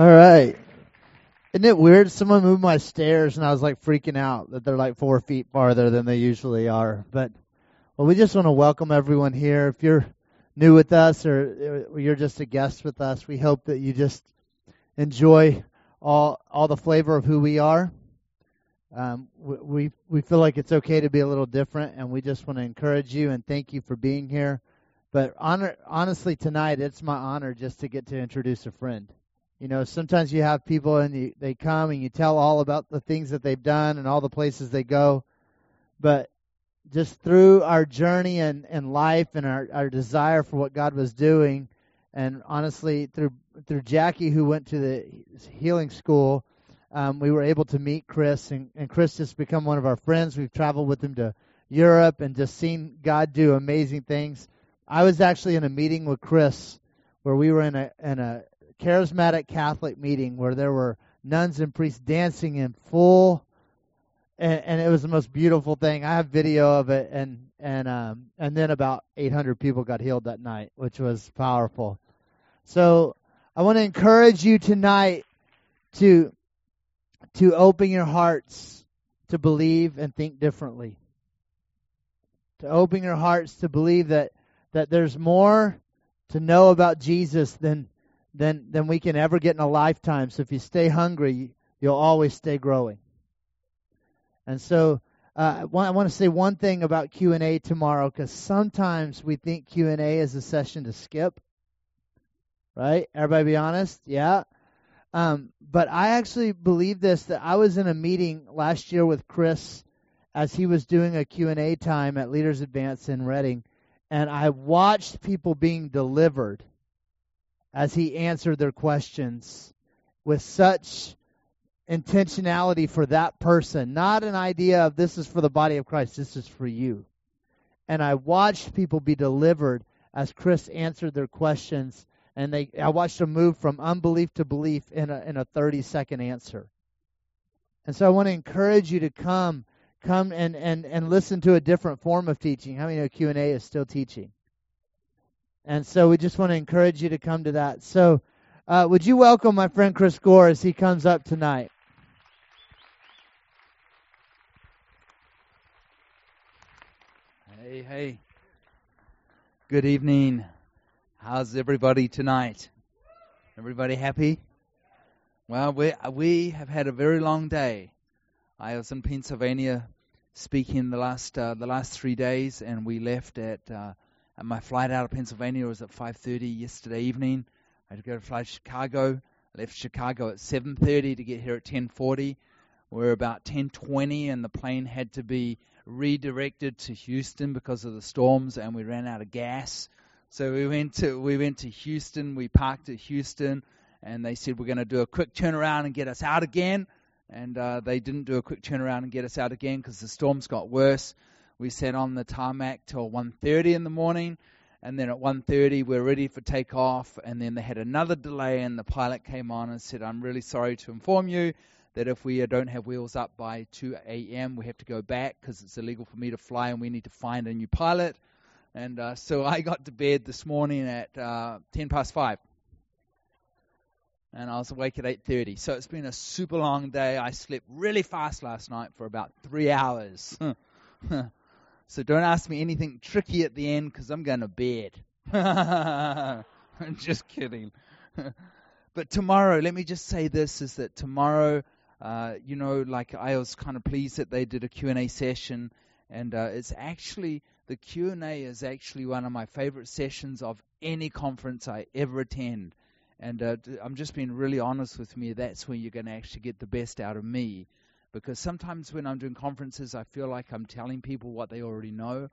All right. Isn't it weird? Someone moved my stairs, and I was like freaking out that they're like four feet farther than they usually are. But well, we just want to welcome everyone here. If you're new with us or you're just a guest with us, we hope that you just enjoy all all the flavor of who we are. Um, we we feel like it's okay to be a little different, and we just want to encourage you and thank you for being here. But honor, honestly, tonight it's my honor just to get to introduce a friend. You know, sometimes you have people and you, they come and you tell all about the things that they've done and all the places they go, but just through our journey and in life and our, our desire for what God was doing, and honestly through through Jackie who went to the healing school um, we were able to meet Chris, and, and Chris has become one of our friends. We've traveled with him to Europe and just seen God do amazing things. I was actually in a meeting with Chris where we were in a in a charismatic Catholic meeting where there were nuns and priests dancing in full and, and it was the most beautiful thing. I have video of it and and um and then about 800 people got healed that night, which was powerful. So I want to encourage you tonight to to open your hearts to believe and think differently. To open your hearts to believe that, that there's more to know about Jesus than, than, than we can ever get in a lifetime. So if you stay hungry, you'll always stay growing. And so uh, I want to say one thing about Q&A tomorrow because sometimes we think Q&A is a session to skip. Right? Everybody be honest? Yeah. Um, but I actually believe this that I was in a meeting last year with Chris as he was doing a Q&A time at Leaders Advance in Reading, and I watched people being delivered as he answered their questions with such intentionality for that person, not an idea of this is for the body of Christ, this is for you. And I watched people be delivered as Chris answered their questions and they I watched them move from unbelief to belief in a in a 30 second answer. And so I want to encourage you to come come and and and listen to a different form of teaching. How many know Q&A is still teaching? And so we just want to encourage you to come to that. So uh, would you welcome my friend Chris Gore as he comes up tonight? Hey, hey. Good evening. How's everybody tonight? Everybody happy? Well, we we have had a very long day. I was in Pennsylvania speaking the last uh, the last three days, and we left at, uh, at my flight out of Pennsylvania was at 5:30 yesterday evening. I had to go to fly to Chicago. I left Chicago at 7:30 to get here at 10:40. We are about 10:20, and the plane had to be redirected to Houston because of the storms, and we ran out of gas. So we went to we went to Houston. We parked at Houston, and they said we're going to do a quick turnaround and get us out again. And uh, they didn't do a quick turnaround and get us out again because the storms got worse. We sat on the tarmac till 1:30 in the morning, and then at 1:30 we are ready for takeoff. And then they had another delay, and the pilot came on and said, "I'm really sorry to inform you." That if we don't have wheels up by 2 a.m., we have to go back because it's illegal for me to fly and we need to find a new pilot. And uh, so I got to bed this morning at uh, 10 past 5. And I was awake at 8.30. So it's been a super long day. I slept really fast last night for about three hours. so don't ask me anything tricky at the end because I'm going to bed. I'm just kidding. but tomorrow, let me just say this, is that tomorrow, uh, you know, like I was kind of pleased that they did a Q&A session. And uh, it's actually the Q&A is actually one of my favorite sessions of any conference I ever attend. And uh, I'm just being really honest with me. That's when you're going to actually get the best out of me, because sometimes when I'm doing conferences, I feel like I'm telling people what they already know.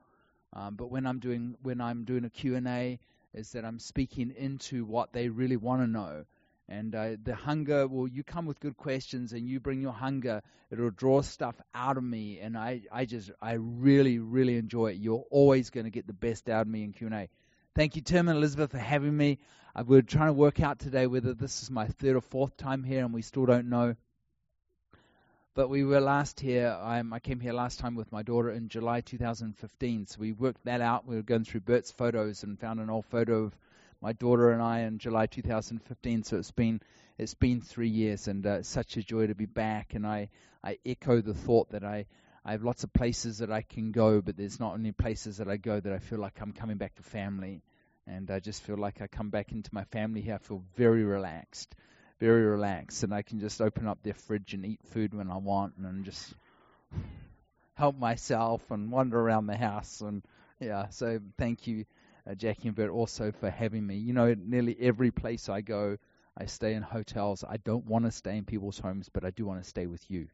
Um, but when I'm doing when I'm doing a Q&A, is that I'm speaking into what they really want to know. And uh, the hunger, well, you come with good questions and you bring your hunger. It'll draw stuff out of me, and I, I just, I really, really enjoy it. You're always going to get the best out of me in Q&A. Thank you, Tim and Elizabeth, for having me. Uh, we're trying to work out today whether this is my third or fourth time here, and we still don't know. But we were last here. I'm, I came here last time with my daughter in July 2015, so we worked that out. We were going through Bert's photos and found an old photo of my daughter and I in July 2015. So it's been it's been three years, and uh, such a joy to be back. And I I echo the thought that I I have lots of places that I can go, but there's not only places that I go that I feel like I'm coming back to family. And I just feel like I come back into my family here. I feel very relaxed, very relaxed. And I can just open up their fridge and eat food when I want and just help myself and wander around the house. And yeah, so thank you, uh, Jackie and Bert, also for having me. You know, nearly every place I go, I stay in hotels. I don't want to stay in people's homes, but I do want to stay with you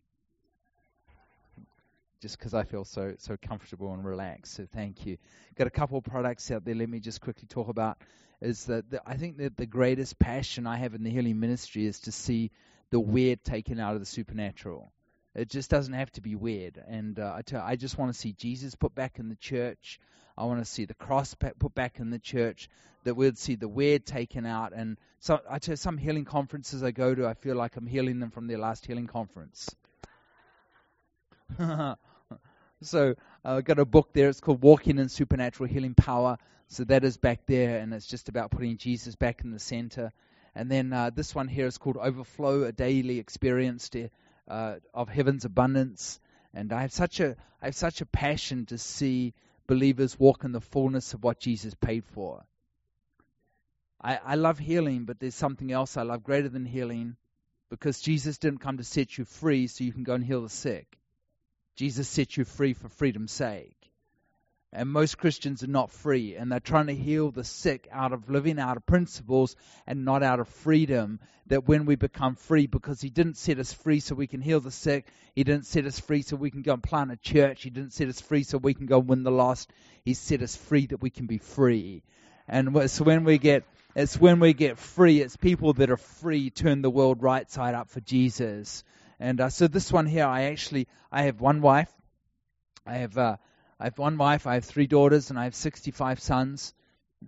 just because I feel so so comfortable and relaxed. So thank you. Got a couple of products out there. Let me just quickly talk about. Is that the, I think that the greatest passion I have in the healing ministry is to see the weird taken out of the supernatural. It just doesn't have to be weird. And uh, I, tell, I just want to see Jesus put back in the church. I want to see the cross put back in the church. That we'd see the weird taken out. And so I tell some healing conferences I go to, I feel like I'm healing them from their last healing conference. So uh, I've got a book there. It's called Walking in Supernatural Healing Power. So that is back there, and it's just about putting Jesus back in the center. And then uh, this one here is called Overflow, a daily experience to, uh, of heaven's abundance. And I have such a I have such a passion to see believers walk in the fullness of what Jesus paid for. I, I love healing, but there's something else I love greater than healing, because Jesus didn't come to set you free so you can go and heal the sick. Jesus set you free for freedom's sake. And most Christians are not free, and they're trying to heal the sick out of living out of principles and not out of freedom. That when we become free, because He didn't set us free so we can heal the sick, He didn't set us free so we can go and plant a church, He didn't set us free so we can go and win the lost. He set us free that we can be free. And it's when we get it's when we get free, it's people that are free turn the world right side up for Jesus. And uh, so this one here, I actually I have one wife. I have uh, I have one wife. I have three daughters, and I have 65 sons.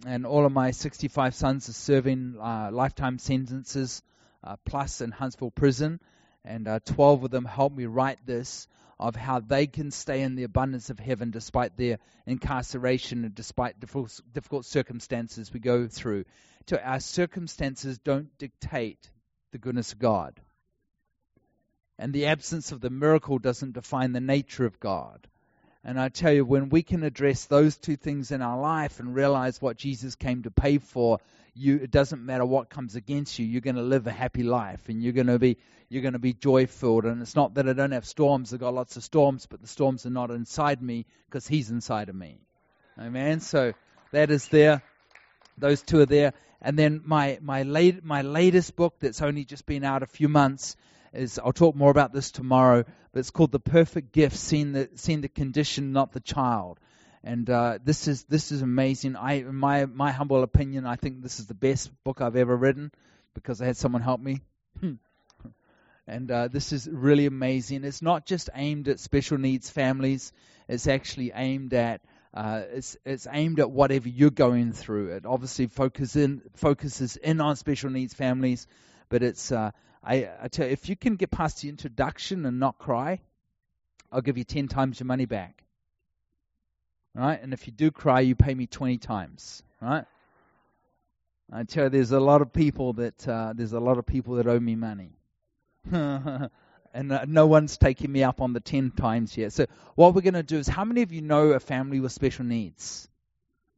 And all of my 65 sons are serving uh, lifetime sentences uh, plus in Huntsville prison. And uh, 12 of them helped me write this of how they can stay in the abundance of heaven despite their incarceration and despite difficult, difficult circumstances we go through. So our circumstances don't dictate the goodness of God. And the absence of the miracle doesn't define the nature of God. And I tell you, when we can address those two things in our life and realize what Jesus came to pay for, you, it doesn't matter what comes against you. You're going to live a happy life, and you're going to be you're going to be joy filled. And it's not that I don't have storms; I've got lots of storms, but the storms are not inside me because He's inside of me. Amen. So that is there. Those two are there. And then my my late my latest book that's only just been out a few months is I'll talk more about this tomorrow, but it's called The Perfect Gift, seeing the, seeing the condition, not the child. And uh, this is this is amazing. I, in my my humble opinion, I think this is the best book I've ever written because I had someone help me. and uh, this is really amazing. It's not just aimed at special needs families. It's actually aimed at uh, it's it's aimed at whatever you're going through. It obviously focuses in focuses in on special needs families, but it's uh, I, I tell you, if you can get past the introduction and not cry, I'll give you 10 times your money back. Right? And if you do cry, you pay me 20 times. Right? I tell you, there's a lot of people that uh, there's a lot of people that owe me money, and uh, no one's taking me up on the ten times yet. So what we're going to do is, how many of you know a family with special needs?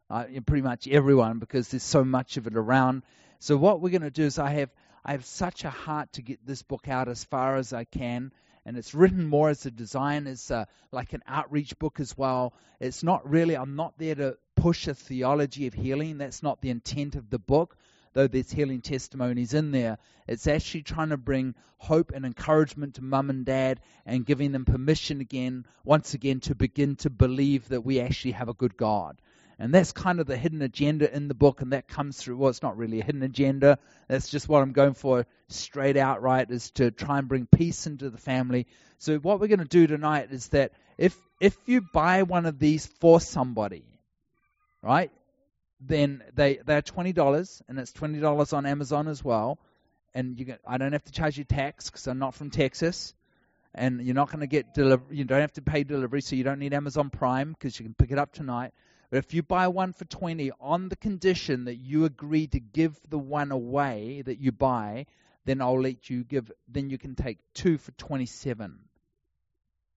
Uh, pretty much everyone, because there's so much of it around. So what we're going to do is, I have I have such a heart to get this book out as far as I can. And it's written more as a design, as a, like an outreach book as well. It's not really, I'm not there to push a theology of healing. That's not the intent of the book, though there's healing testimonies in there. It's actually trying to bring hope and encouragement to mum and dad and giving them permission again, once again, to begin to believe that we actually have a good God. And that's kind of the hidden agenda in the book, and that comes through. Well, it's not really a hidden agenda. That's just what I'm going for straight out, right? Is to try and bring peace into the family. So what we're going to do tonight is that if if you buy one of these for somebody, right, then they they're twenty dollars, and it's twenty dollars on Amazon as well. And you get, I don't have to charge you tax because I'm not from Texas and you're not going to get deliver. You don't have to pay delivery, so you don't need Amazon Prime because you can pick it up tonight. But if you buy one for 20 on the condition that you agree to give the one away that you buy, then I'll let you give, then you can take two for 27.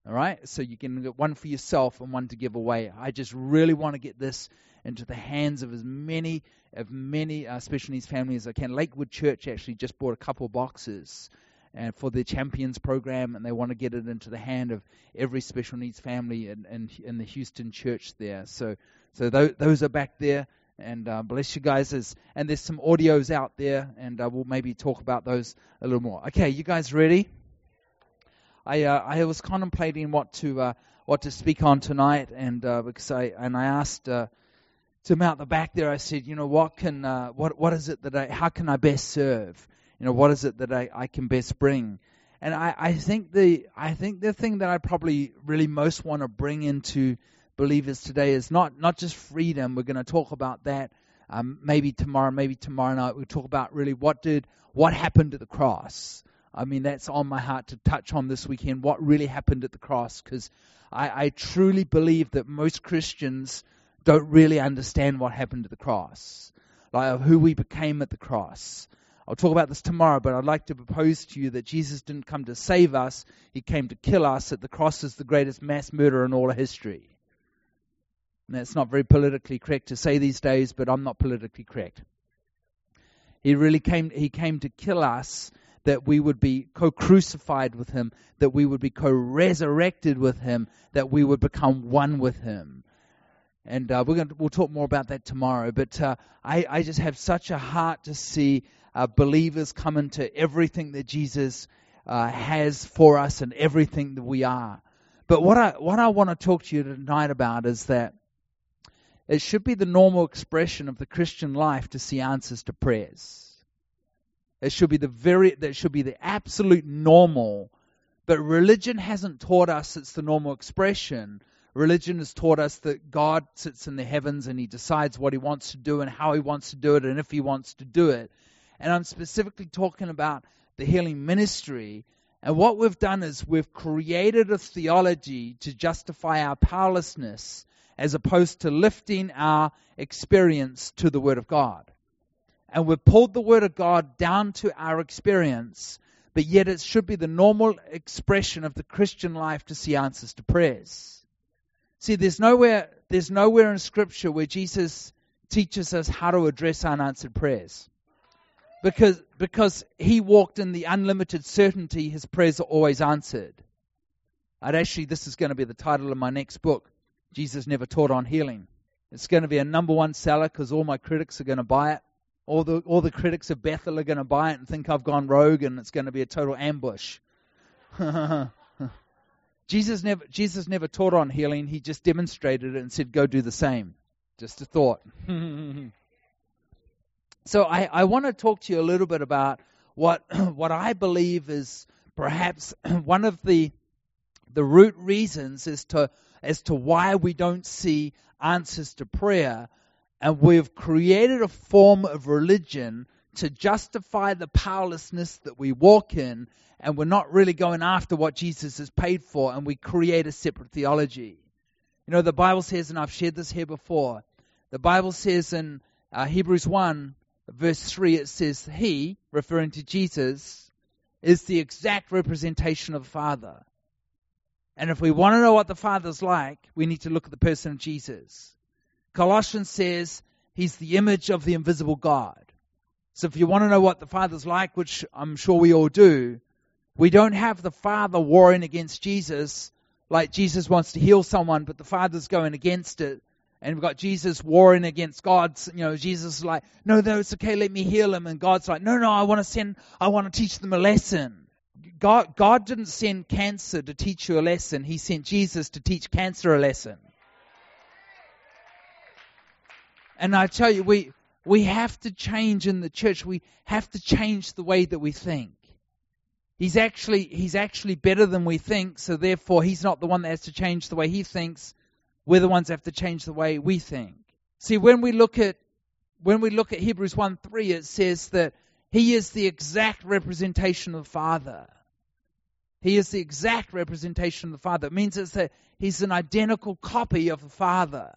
All right? So you can get one for yourself and one to give away. I just really want to get this into the hands of as many of many uh, special needs families as I can. Lakewood Church actually just bought a couple boxes and for the champions program and they want to get it into the hand of every special needs family in, in, in the Houston church there. So so those, are back there and uh, bless you guys. As, and there's some audios out there, and uh, we'll maybe talk about those a little more. Okay, you guys ready? I uh, I was contemplating what to uh, what to speak on tonight, and uh, because I and I asked uh, Tim out the back there, I said, you know, what can what what is it that I how can I best serve? You know, what is it that I, I can best bring? And I, I think the I think the thing that I probably really most want to bring into believers today is not, not just freedom. We're going to talk about that um, maybe tomorrow, maybe tomorrow night. We'll talk about really what did what happened at the cross. I mean, that's on my heart to touch on this weekend. What really happened at the cross? Because I, I truly believe that most Christians don't really understand what happened at the cross, like who we became at the cross. I'll talk about this tomorrow, but I'd like to propose to you that Jesus didn't come to save us, He came to kill us, that the cross is the greatest mass murder in all of history. And that's not very politically correct to say these days, but I'm not politically correct. He really came, he came to kill us that we would be co crucified with him, that we would be co resurrected with him, that we would become one with him. And uh, we're going to, we'll talk more about that tomorrow. But uh, I, I just have such a heart to see uh, believers come into everything that Jesus uh, has for us and everything that we are. But what I, what I want to talk to you tonight about is that it should be the normal expression of the Christian life to see answers to prayers. It should be the very that should be the absolute normal. But religion hasn't taught us it's the normal expression. Religion has taught us that God sits in the heavens and he decides what he wants to do and how he wants to do it and if he wants to do it. And I'm specifically talking about the healing ministry. And what we've done is we've created a theology to justify our powerlessness as opposed to lifting our experience to the Word of God. And we've pulled the Word of God down to our experience, but yet it should be the normal expression of the Christian life to see answers to prayers. See, there's nowhere, there's nowhere in Scripture where Jesus teaches us how to address unanswered prayers. Because, because he walked in the unlimited certainty his prayers are always answered. I'd actually, this is going to be the title of my next book. Jesus never taught on healing. It's going to be a number one seller because all my critics are going to buy it. All the, all the critics of Bethel are going to buy it and think I've gone rogue and it's going to be a total ambush. Jesus never, Jesus never taught on healing. He just demonstrated it and said, go do the same. Just a thought. so I, I want to talk to you a little bit about what, what I believe is perhaps one of the, the root reasons is to as to why we don't see answers to prayer. And we've created a form of religion to justify the powerlessness that we walk in, and we're not really going after what Jesus has paid for, and we create a separate theology. You know, the Bible says, and I've shared this here before, the Bible says in uh, Hebrews 1, verse 3, it says, He, referring to Jesus, is the exact representation of the Father. And if we want to know what the Father's like, we need to look at the person of Jesus. Colossians says he's the image of the invisible God. So if you want to know what the Father's like, which I'm sure we all do, we don't have the Father warring against Jesus like Jesus wants to heal someone, but the Father's going against it. And we've got Jesus warring against God. You know, Jesus is like, no, no, it's okay, let me heal him. And God's like, no, no, I want to send, I want to teach them a lesson. God, God didn't send cancer to teach you a lesson. He sent Jesus to teach cancer a lesson. And I tell you, we, we have to change in the church. We have to change the way that we think. He's actually, he's actually better than we think, so therefore he's not the one that has to change the way he thinks. We're the ones that have to change the way we think. See, when we look at, when we look at Hebrews 1 3, it says that he is the exact representation of the Father. He is the exact representation of the Father. It means it's that he's an identical copy of the Father.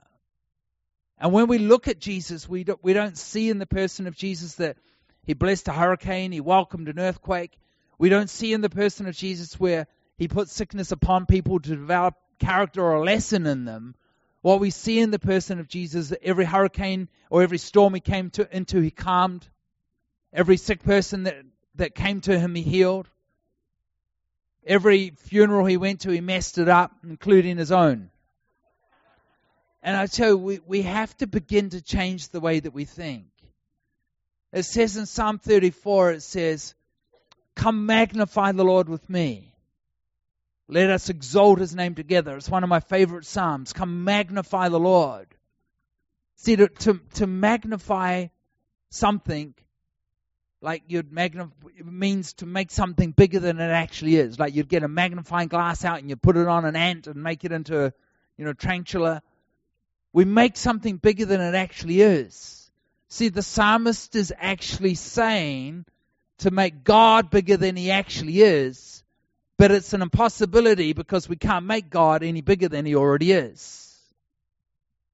And when we look at Jesus, we don't, we don't see in the person of Jesus that he blessed a hurricane, he welcomed an earthquake. We don't see in the person of Jesus where he put sickness upon people to develop character or a lesson in them. What we see in the person of Jesus, that every hurricane or every storm he came to, into, he calmed. Every sick person that, that came to him, he healed. Every funeral he went to, he messed it up, including his own. And I tell you, we, we have to begin to change the way that we think. It says in Psalm 34, it says, Come magnify the Lord with me. Let us exalt his name together. It's one of my favorite Psalms. Come magnify the Lord. See, to, to, to magnify something like you'd magnify means to make something bigger than it actually is. Like you'd get a magnifying glass out and you put it on an ant and make it into, a, you know, tarantula. We make something bigger than it actually is. See, the psalmist is actually saying to make God bigger than he actually is, but it's an impossibility because we can't make God any bigger than he already is.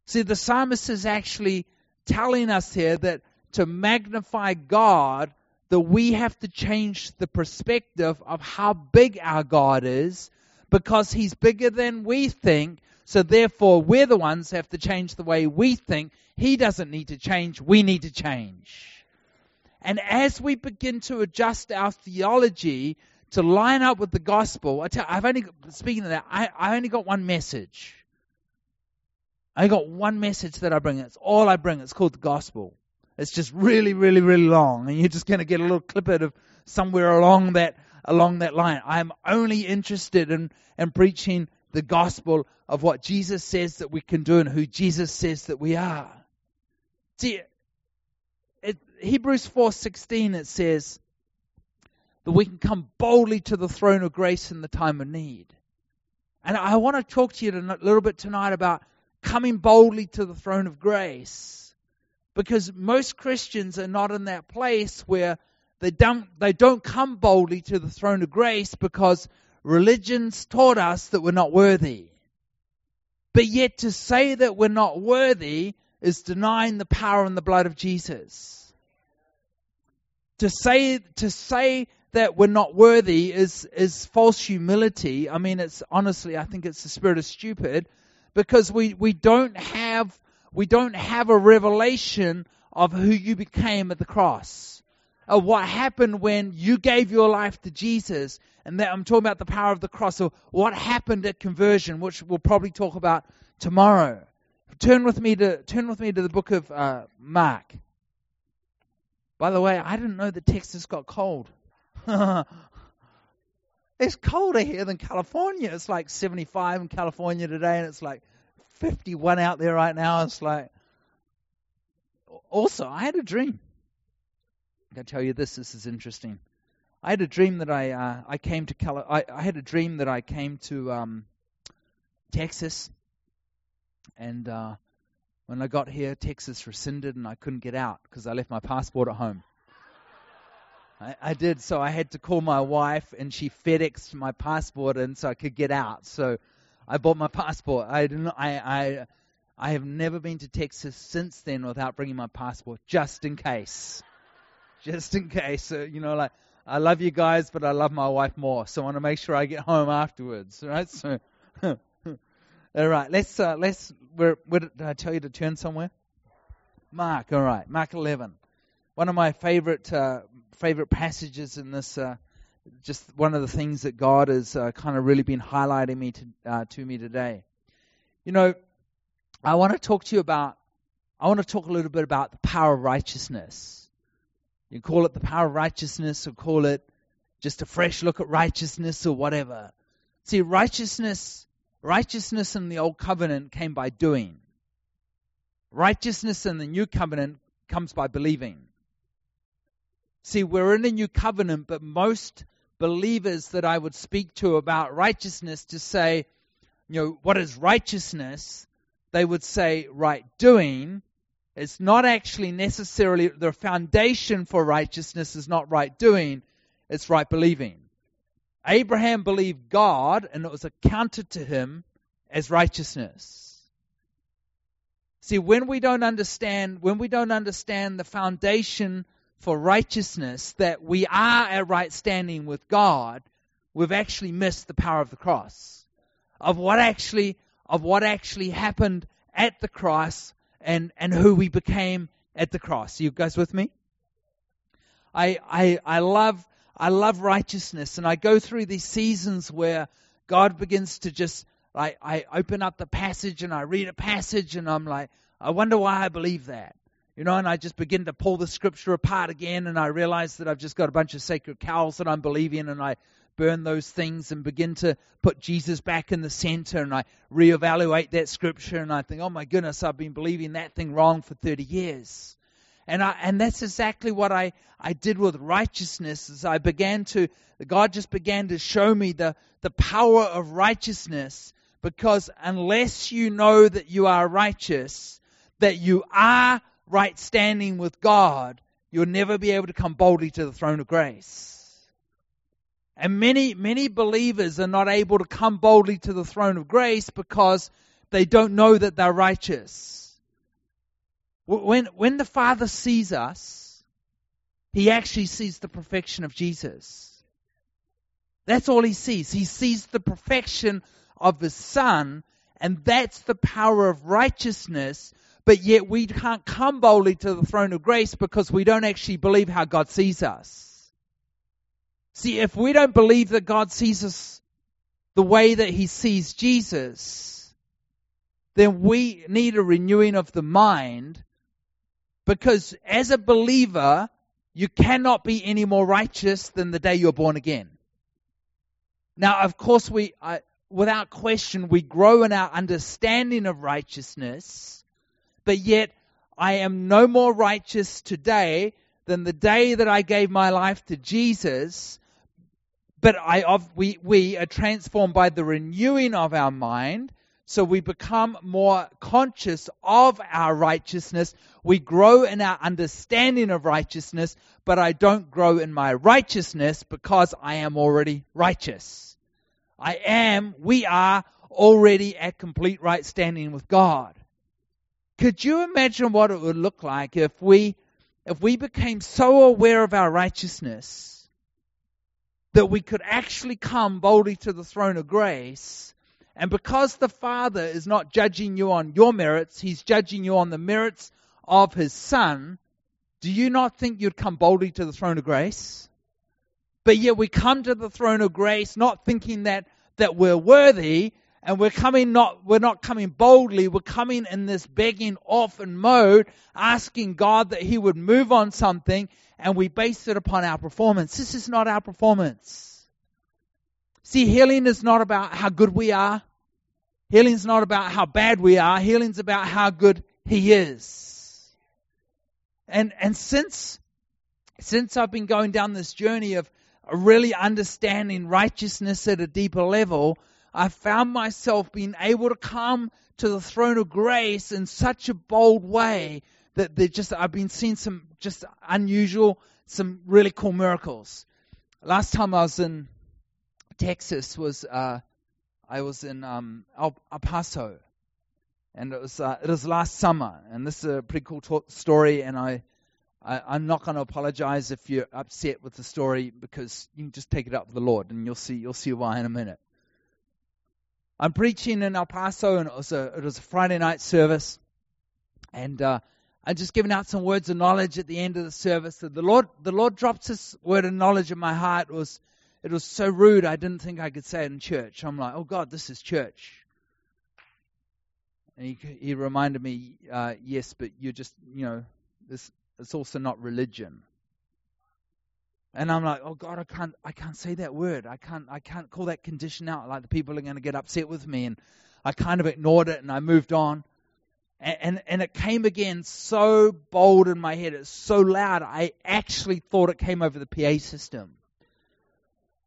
See, the psalmist is actually telling us here that to magnify God that we have to change the perspective of how big our God is because He's bigger than we think. So therefore, we're the ones have to change the way we think. He doesn't need to change. We need to change. And as we begin to adjust our theology to line up with the gospel, I tell, I've only speaking of that. I, I only got one message. I got one message that I bring. It's all I bring. It's called the gospel. It's just really, really, really long, and you're just going to get a little clippet of somewhere along that along that line. I'm only interested in, in preaching the gospel of what Jesus says that we can do and who Jesus says that we are. See, it, Hebrews 4:16 it says that we can come boldly to the throne of grace in the time of need. And I want to talk to you a little bit tonight about coming boldly to the throne of grace because most Christians are not in that place where they don't they don't come boldly to the throne of grace because religion's taught us that we're not worthy. But yet to say that we're not worthy is denying the power and the blood of Jesus. To say to say that we're not worthy is is false humility. I mean it's honestly I think it's the spirit of stupid because we, we don't have we don't have a revelation of who you became at the cross. Of what happened when you gave your life to Jesus. And that I'm talking about the power of the cross. So what happened at conversion, which we'll probably talk about tomorrow. Turn with me to turn with me to the book of uh, Mark. By the way, I didn't know that Texas got cold. it's colder here than California. It's like 75 in California today, and it's like 51 out there right now. It's like, also, I had a dream. I can tell you this. This is interesting. I had a dream that I uh, I came to Cali- I, I had a dream that I came to um, Texas, and uh, when I got here, Texas rescinded, and I couldn't get out because I left my passport at home. I, I did, so I had to call my wife, and she FedExed my passport in so I could get out. So I bought my passport. I didn't. I I I have never been to Texas since then without bringing my passport, just in case. Just in case. So, you know, like I love you guys, but I love my wife more. So I want to make sure I get home afterwards, right? So, all right. Let's uh, let's. Where, where did I tell you to turn somewhere? Mark. All right. Mark 11. One of my favorite uh, favorite passages in this. Uh, just one of the things that God has uh, kind of really been highlighting me to, uh, to me today. You know, I want to talk to you about, I want to talk a little bit about the power of righteousness. You call it the power of righteousness or call it just a fresh look at righteousness or whatever. See, righteousness, righteousness in the old covenant came by doing. Righteousness in the new covenant comes by believing. See, we're in a new covenant, but most believers that I would speak to about righteousness to say, you know, what is righteousness? They would say right doing. It's not actually necessarily the foundation for righteousness is not right doing, it's right believing. Abraham believed God and it was accounted to him as righteousness. See, when we don't understand, when we don't understand the foundation for righteousness, that we are at right standing with God, we've actually missed the power of the cross. Of what actually, of what actually happened at the cross and, and who we became at the cross. You guys with me? I, I, I love, I love righteousness and I go through these seasons where God begins to just, I, I open up the passage and I read a passage and I'm like, I wonder why I believe that. You know, and I just begin to pull the scripture apart again and I realize that I've just got a bunch of sacred cows that I'm believing and I burn those things and begin to put Jesus back in the center and I reevaluate that scripture and I think, oh my goodness, I've been believing that thing wrong for 30 years. And I, and that's exactly what I, I did with righteousness as I began to, God just began to show me the, the power of righteousness because unless you know that you are righteous, that you are right standing with God, you'll never be able to come boldly to the throne of grace. And many, many believers are not able to come boldly to the throne of grace because they don't know that they're righteous. When, when the Father sees us, He actually sees the perfection of Jesus. That's all He sees. He sees the perfection of His Son, and that's the power of righteousness. But yet we can't come boldly to the throne of grace because we don't actually believe how God sees us. See, if we don't believe that God sees us the way that He sees Jesus, then we need a renewing of the mind because as a believer, you cannot be any more righteous than the day you're born again. Now, of course, we, without question, we grow in our understanding of righteousness, but yet I am no more righteous today than the day that I gave my life to Jesus but I, of, we, we are transformed by the renewing of our mind. So we become more conscious of our righteousness. We grow in our understanding of righteousness, but I don't grow in my righteousness because I am already righteous. I am, we are already at complete right standing with God. Could you imagine what it would look like if we, if we became so aware of our righteousness that we could actually come boldly to the throne of grace. And because the Father is not judging you on your merits, He's judging you on the merits of His Son, do you not think you'd come boldly to the throne of grace? But yet we come to the throne of grace not thinking that, that we're worthy, and we're coming not we're not coming boldly. We're coming in this begging often mode asking god that he would move on something and we base it upon our performance. This is not our performance. See healing is not about how good we are. Healing's not about how bad we are. Healing's about how good he is. And and since since i've been going down this journey of really understanding righteousness at a deeper level I found myself being able to come to the throne of grace in such a bold way that they just I've been seeing some just unusual, some really cool miracles. Last time I was in Texas was uh, I was in um, El, El Paso, and it was uh, it was last summer, and this is a pretty cool to- story, and I. I, am not going to apologize if you're upset with the story because you can just take it up with the Lord, and you'll see you'll see why in a minute. I'm preaching in El Paso, and it was a, it was a Friday night service. And uh, I'm just giving out some words of knowledge at the end of the service. So the Lord, the Lord dropped this word of knowledge in my heart. It was, it was so rude, I didn't think I could say it in church. I'm like, oh God, this is church. And he, he reminded me, uh, yes, but you're just, you know, this, it's also not religion. And I'm like, oh God, I can't, I can't say that word. I can't, I can't call that condition out. Like the people are going to get upset with me. And I kind of ignored it and I moved on. And, and, and it came again so bold in my head. It's so loud. I actually thought it came over the PA system.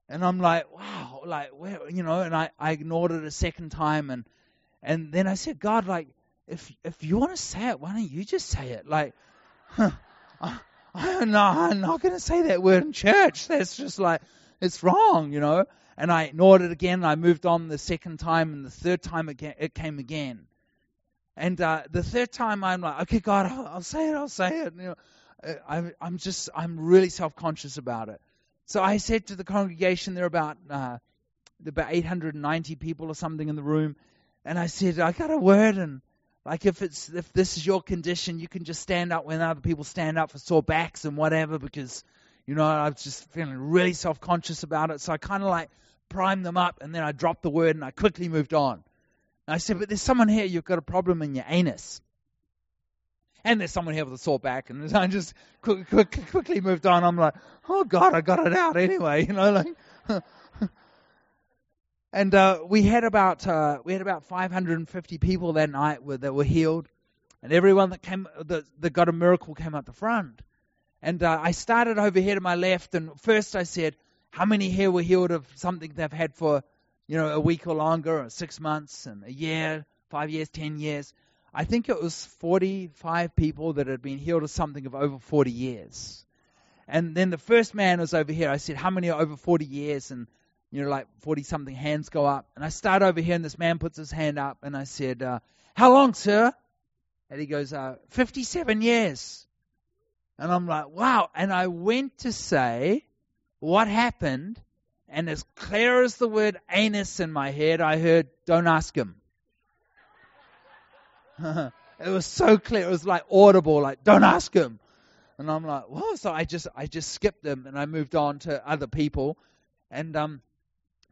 And I'm like, wow, like, where, you know, and I, I ignored it a second time. And, and then I said, God, like, if, if you want to say it, why don't you just say it? Like, huh, I'm not, I'm not going to say that word in church. That's just like, it's wrong, you know. And I ignored it again. I moved on the second time, and the third time again, it came again. And uh, the third time, I'm like, okay, God, I'll, I'll say it, I'll say it. You know, uh, I'm, I'm just, I'm really self-conscious about it. So I said to the congregation, there are about, uh, about 890 people or something in the room, and I said, I got a word, and like if it's if this is your condition, you can just stand up when other people stand up for sore backs and whatever, because you know I was just feeling really self-conscious about it. So I kind of like primed them up, and then I dropped the word, and I quickly moved on. And I said, but there's someone here, you've got a problem in your anus. And there's someone here with a sore back, and I just quick, quick, quickly moved on. I'm like, oh God, I got it out anyway, you know, like. And uh, we had about uh, we had about 550 people that night that were healed, and everyone that came that, that got a miracle came up the front. And uh, I started over here to my left, and first I said, how many here were healed of something they've had for you know, a week or longer, or six months, and a year, five years, ten years. I think it was 45 people that had been healed of something of over 40 years. And then the first man was over here. I said, How many are over 40 years? And, you know, like 40 something hands go up. And I start over here, and this man puts his hand up, and I said, uh, How long, sir? And he goes, uh, 57 years. And I'm like, Wow. And I went to say, What happened? and as clear as the word anus in my head, I heard, don't ask him. it was so clear. It was like audible, like, don't ask him. And I'm like, well, so I just, I just skipped them and I moved on to other people. And, um,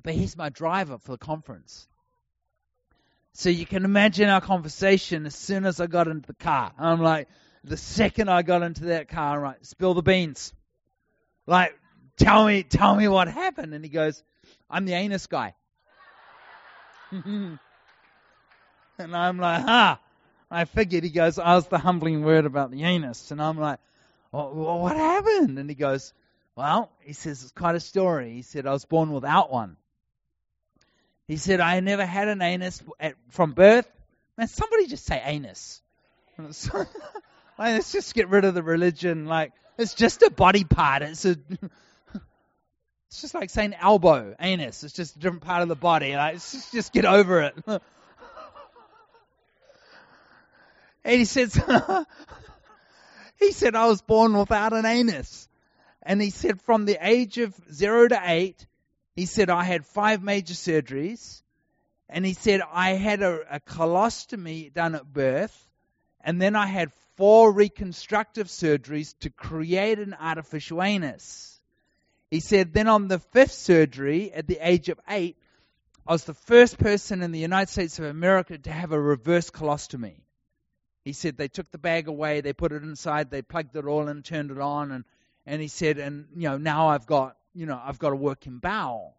but he's my driver for the conference. So you can imagine our conversation as soon as I got into the car. I'm like, the second I got into that car, I'm like, spill the beans. Like, tell me, tell me what happened. And he goes, I'm the anus guy. and I'm like, ah. I figured he goes, I was the humbling word about the anus. And I'm like, well, what happened? And he goes, well, he says, it's quite a story. He said, I was born without one. He said, I never had an anus at, from birth. Man, somebody just say anus. let's just get rid of the religion. Like, it's just a body part. It's a, it's just like saying elbow, anus. It's just a different part of the body. Like, just, just get over it. and he said, he said, I was born without an anus. And he said, from the age of zero to eight, he said, I had five major surgeries. And he said, I had a, a colostomy done at birth. And then I had four reconstructive surgeries to create an artificial anus. He said, then on the fifth surgery at the age of eight, I was the first person in the United States of America to have a reverse colostomy. He said they took the bag away, they put it inside, they plugged it all in, turned it on, and, and he said, and you know, now I've got, you know, I've got a working bowel.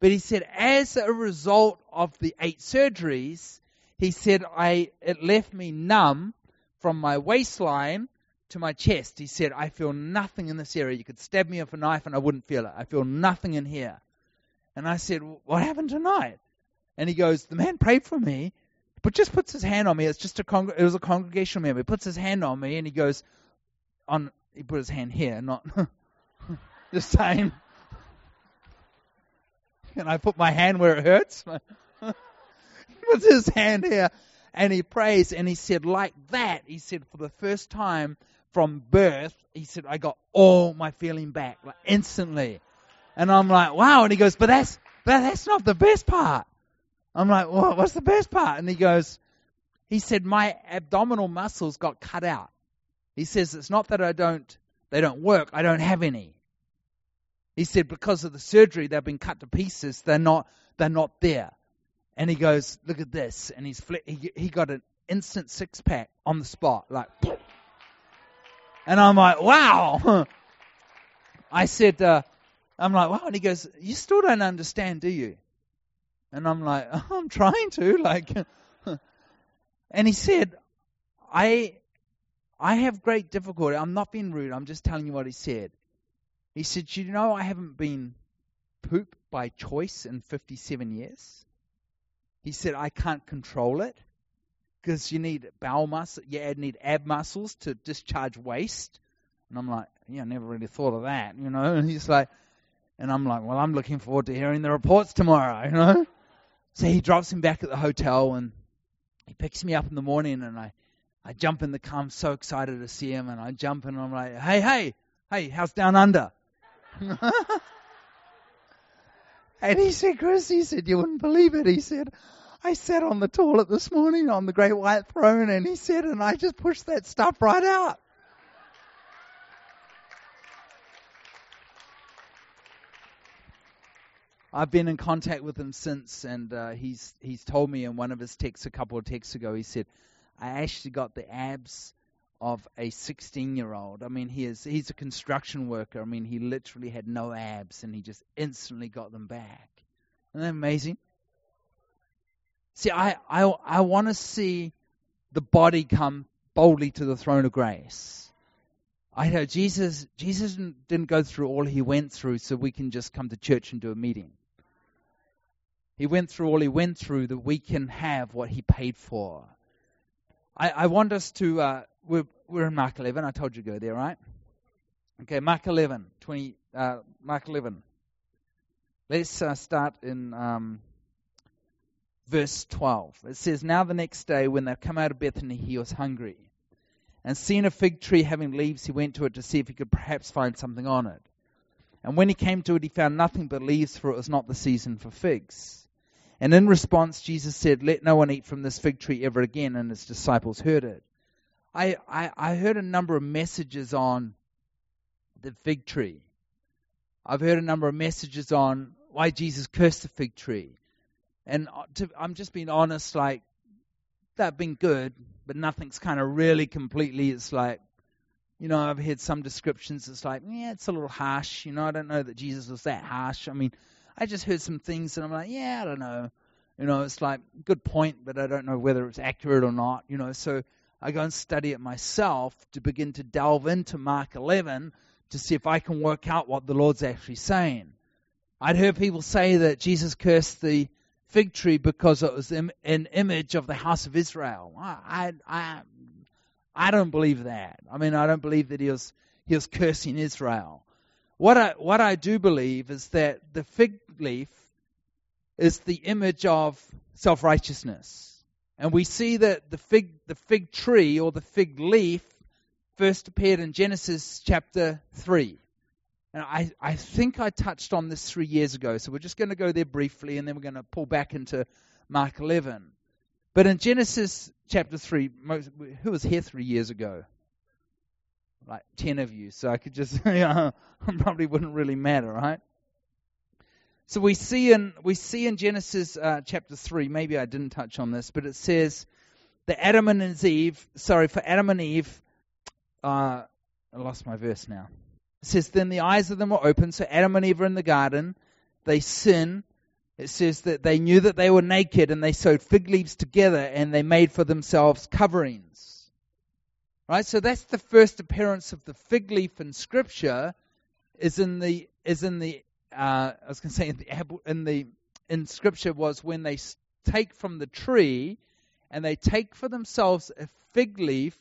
But he said, as a result of the eight surgeries, he said, I, it left me numb from my waistline to my chest. He said, I feel nothing in this area. You could stab me with a knife and I wouldn't feel it. I feel nothing in here. And I said, What happened tonight? And he goes, The man prayed for me, but just puts his hand on me. It's just a con- it was a congregational member. He puts his hand on me and he goes, on he put his hand here, not just saying. And I put my hand where it hurts? puts his hand here and he prays and he said, like that, he said, for the first time, from birth, he said, I got all my feeling back, like instantly. And I'm like, wow. And he goes, but that's, but that's not the best part. I'm like, well, what's the best part? And he goes, he said, my abdominal muscles got cut out. He says, it's not that I don't, they don't work. I don't have any. He said, because of the surgery, they've been cut to pieces. They're not, they're not there. And he goes, look at this. And he's, he, he got an instant six pack on the spot, like, and I'm like, wow. I said, uh, I'm like, wow. And he goes, you still don't understand, do you? And I'm like, oh, I'm trying to, like, and he said, I, I have great difficulty. I'm not being rude. I'm just telling you what he said. He said, you know, I haven't been poop by choice in 57 years. He said, I can't control it because you need bowel muscle, you need ab muscles to discharge waste. And I'm like, yeah, I never really thought of that, you know. And he's like, and I'm like, well, I'm looking forward to hearing the reports tomorrow, you know. So he drops him back at the hotel, and he picks me up in the morning and I, I jump in the car. I'm so excited to see him and I jump in and I'm like, hey, hey, hey, how's down under? and he said, Chris, he said, you wouldn't believe it. He said, I sat on the toilet this morning on the great white throne and he said, and I just pushed that stuff right out. I've been in contact with him since, and uh, he's he's told me in one of his texts a couple of texts ago. He said, "I actually got the abs of a 16-year-old. I mean, he is he's a construction worker. I mean, he literally had no abs, and he just instantly got them back. Isn't that amazing? See, I I I want to see the body come boldly to the throne of grace. I know Jesus Jesus didn't go through all he went through so we can just come to church and do a meeting. He went through all he went through that we can have what he paid for. I, I want us to, uh, we're, we're in Mark 11. I told you to go there, right? Okay, Mark 11, 20, uh, Mark 11. Let's uh, start in um, verse 12. It says, Now the next day, when they come out of Bethany, he was hungry. And seeing a fig tree having leaves, he went to it to see if he could perhaps find something on it. And when he came to it, he found nothing but leaves, for it was not the season for figs. And in response, Jesus said, Let no one eat from this fig tree ever again. And his disciples heard it. I, I, I heard a number of messages on the fig tree. I've heard a number of messages on why Jesus cursed the fig tree. And uh, to, I'm just being honest, like, they've been good, but nothing's kind of really completely, it's like, you know, I've heard some descriptions, it's like, yeah, it's a little harsh. You know, I don't know that Jesus was that harsh. I mean, I just heard some things and I'm like, yeah, I don't know. You know, it's like, good point, but I don't know whether it's accurate or not. You know, so I go and study it myself to begin to delve into Mark 11 to see if I can work out what the Lord's actually saying. I'd heard people say that Jesus cursed the fig tree because it was an image of the house of Israel. I, I, I don't believe that. I mean, I don't believe that he was he was cursing Israel. What I, what I do believe is that the fig leaf is the image of self righteousness. And we see that the fig, the fig tree or the fig leaf first appeared in Genesis chapter 3. And I, I think I touched on this three years ago, so we're just going to go there briefly and then we're going to pull back into Mark 11. But in Genesis chapter 3, who was here three years ago? like 10 of you, so I could just, you probably wouldn't really matter, right? So we see in we see in Genesis uh, chapter three. Maybe I didn't touch on this, but it says that Adam and Eve. Sorry for Adam and Eve. Uh, I lost my verse now. It says then the eyes of them were open. So Adam and Eve are in the garden. They sin. It says that they knew that they were naked and they sewed fig leaves together and they made for themselves coverings. Right? So that's the first appearance of the fig leaf in Scripture. Is in the is in the uh, I was going to say in the in the in Scripture was when they take from the tree and they take for themselves a fig leaf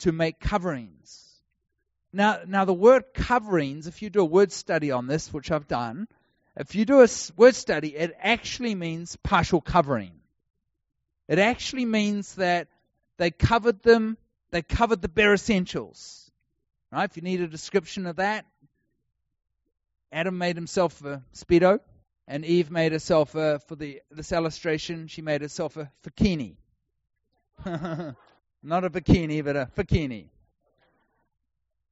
to make coverings. Now, now the word coverings, if you do a word study on this, which I've done, if you do a word study, it actually means partial covering. It actually means that they covered them they covered the bare essentials. Right? If you need a description of that, Adam made himself a speedo, and Eve made herself a, for the this illustration, she made herself a bikini. Not a bikini, but a bikini.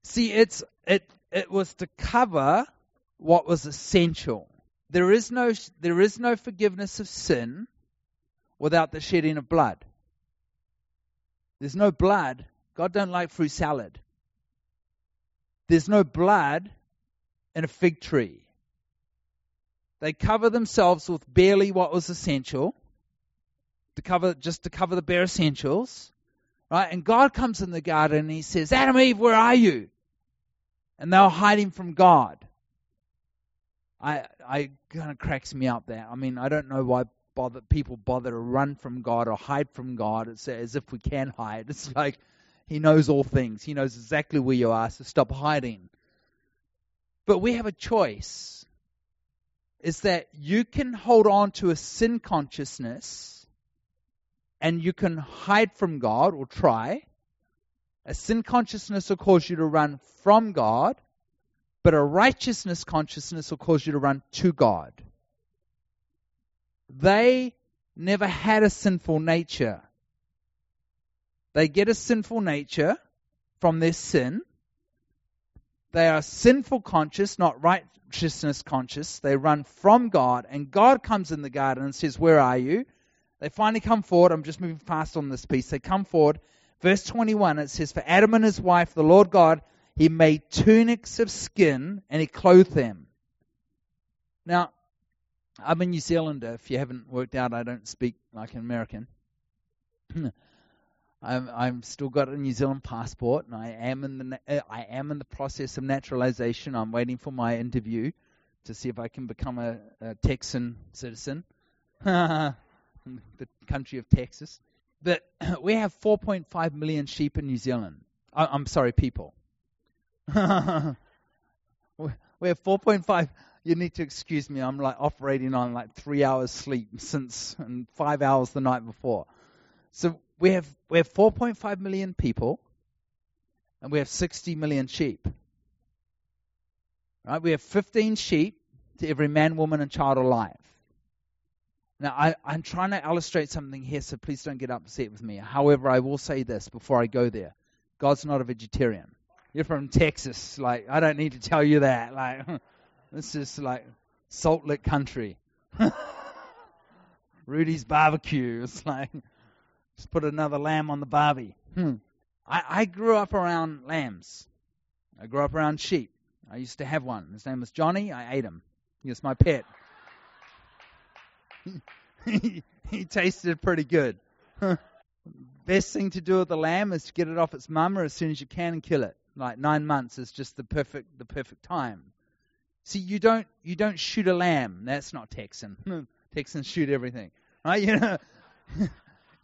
See, it's it it was to cover what was essential. There is no there is no forgiveness of sin without the shedding of blood. There's no blood. God don't like fruit salad. There's no blood in a fig tree. They cover themselves with barely what was essential, to cover just to cover the bare essentials, right? And God comes in the garden and He says, "Adam, Eve, where are you?" And they're hiding from God. I I kind of cracks me up there. I mean, I don't know why bother people bother to run from God or hide from God. It's as if we can hide. It's like He knows all things. He knows exactly where you are, so stop hiding. But we have a choice. Is that you can hold on to a sin consciousness and you can hide from God or try. A sin consciousness will cause you to run from God, but a righteousness consciousness will cause you to run to God. They never had a sinful nature. They get a sinful nature from their sin. They are sinful conscious, not righteousness conscious. They run from God, and God comes in the garden and says, Where are you? They finally come forward. I'm just moving fast on this piece. They come forward. Verse 21, it says, For Adam and his wife, the Lord God, he made tunics of skin and he clothed them. Now, I'm a New Zealander. If you haven't worked out, I don't speak like an American. I'm I'm still got a New Zealand passport, and I am in the uh, I am in the process of naturalization. I'm waiting for my interview to see if I can become a, a Texan citizen, the country of Texas. But we have 4.5 million sheep in New Zealand. I, I'm sorry, people. we have 4.5 you need to excuse me. I'm like operating on like three hours sleep since and five hours the night before. So we have we have 4.5 million people, and we have 60 million sheep. Right? We have 15 sheep to every man, woman, and child alive. Now, I, I'm trying to illustrate something here, so please don't get upset with me. However, I will say this before I go there God's not a vegetarian. You're from Texas. Like, I don't need to tell you that. Like, This is like Salt Lick country. Rudy's barbecue. It's like, just put another lamb on the barbie. Hmm. I, I grew up around lambs. I grew up around sheep. I used to have one. His name was Johnny. I ate him. He was my pet. he, he tasted pretty good. Best thing to do with the lamb is to get it off its mama as soon as you can and kill it. Like nine months is just the perfect the perfect time. See, you don't you don't shoot a lamb. That's not Texan. Texans shoot everything, right? You know,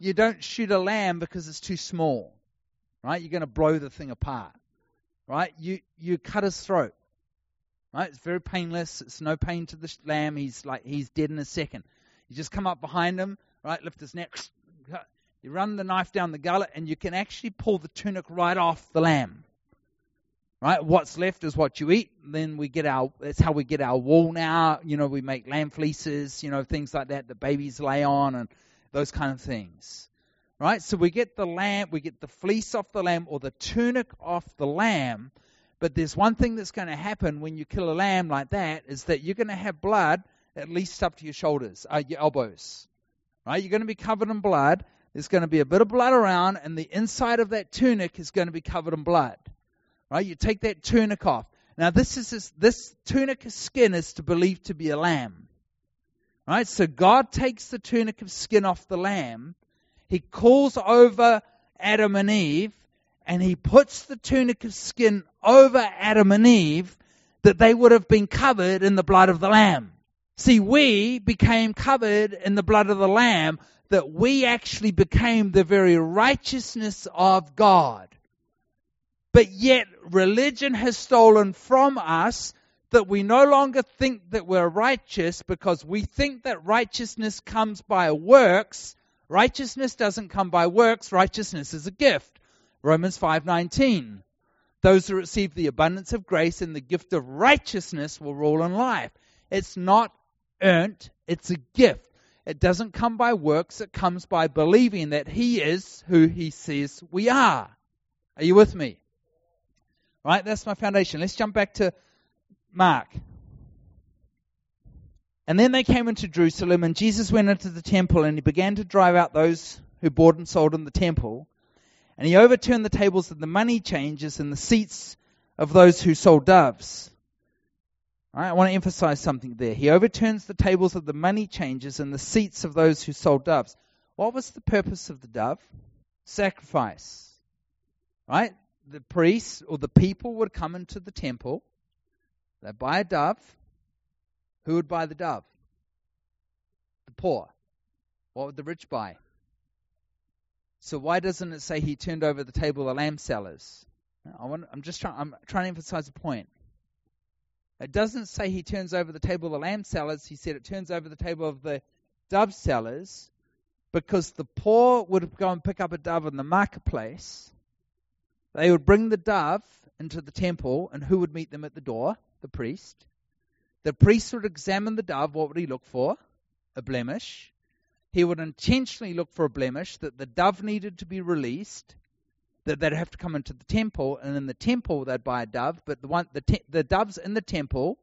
you don't shoot a lamb because it's too small, right? You're going to blow the thing apart, right? You you cut his throat, right? It's very painless. It's no pain to the lamb. He's like he's dead in a second. You just come up behind him, right? Lift his neck. You run the knife down the gullet, and you can actually pull the tunic right off the lamb. Right? What's left is what you eat. Then we get our, that's how we get our wool now. You know, we make lamb fleeces, you know, things like that that babies lay on and those kind of things. Right? So we get the lamb, we get the fleece off the lamb or the tunic off the lamb. But there's one thing that's going to happen when you kill a lamb like that is that you're going to have blood at least up to your shoulders, uh, your elbows. Right? You're going to be covered in blood. There's going to be a bit of blood around, and the inside of that tunic is going to be covered in blood. Right? You take that tunic off. Now this is this, this tunic of skin is to believe to be a lamb. Right? So God takes the tunic of skin off the lamb. He calls over Adam and Eve and he puts the tunic of skin over Adam and Eve that they would have been covered in the blood of the lamb. See, we became covered in the blood of the lamb that we actually became the very righteousness of God. But yet religion has stolen from us that we no longer think that we're righteous because we think that righteousness comes by works. Righteousness doesn't come by works, righteousness is a gift. Romans 5:19. Those who receive the abundance of grace and the gift of righteousness will rule in life. It's not earned, it's a gift. It doesn't come by works, it comes by believing that he is who he says we are. Are you with me? Right? That's my foundation. Let's jump back to Mark. And then they came into Jerusalem, and Jesus went into the temple, and he began to drive out those who bought and sold in the temple. And he overturned the tables of the money changers and the seats of those who sold doves. I want to emphasize something there. He overturns the tables of the money changers and the seats of those who sold doves. What was the purpose of the dove? Sacrifice. Right? the priests or the people would come into the temple, they'd buy a dove. Who would buy the dove? The poor. What would the rich buy? So why doesn't it say he turned over the table of the lamb sellers? I I'm just trying. I'm trying to emphasize a point. It doesn't say he turns over the table of the lamb sellers. He said it turns over the table of the dove sellers. because the poor would go and pick up a dove in the marketplace. They would bring the dove into the temple, and who would meet them at the door? The priest. The priest would examine the dove. What would he look for? A blemish. He would intentionally look for a blemish that the dove needed to be released, that they'd have to come into the temple, and in the temple they'd buy a dove. But the one, the, te- the doves in the temple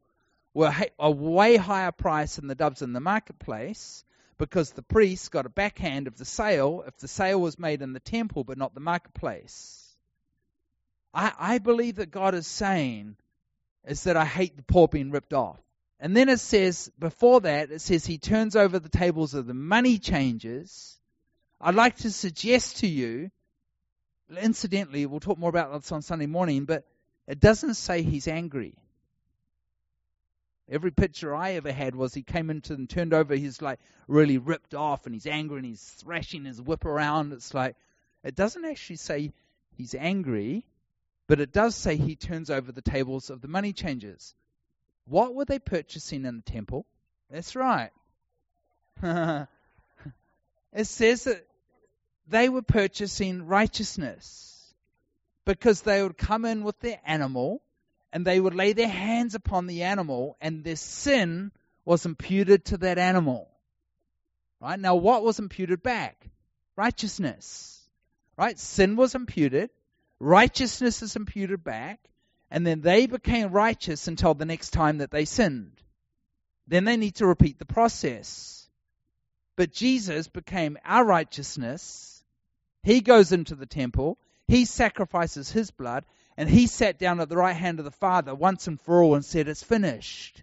were a way higher price than the doves in the marketplace because the priest got a backhand of the sale if the sale was made in the temple but not the marketplace. I, I believe that God is saying is that I hate the poor being ripped off. And then it says, before that, it says he turns over the tables of the money changers. I'd like to suggest to you, incidentally, we'll talk more about this on Sunday morning, but it doesn't say he's angry. Every picture I ever had was he came into and turned over, he's like really ripped off and he's angry and he's thrashing his whip around. It's like, it doesn't actually say he's angry, but it does say he turns over the tables of the money changers. What were they purchasing in the temple? That's right. it says that they were purchasing righteousness because they would come in with their animal and they would lay their hands upon the animal, and their sin was imputed to that animal. Right? Now, what was imputed back? Righteousness. Right? Sin was imputed, righteousness is imputed back, and then they became righteous until the next time that they sinned. Then they need to repeat the process. But Jesus became our righteousness. He goes into the temple, he sacrifices his blood, and he sat down at the right hand of the Father once and for all and said, It's finished.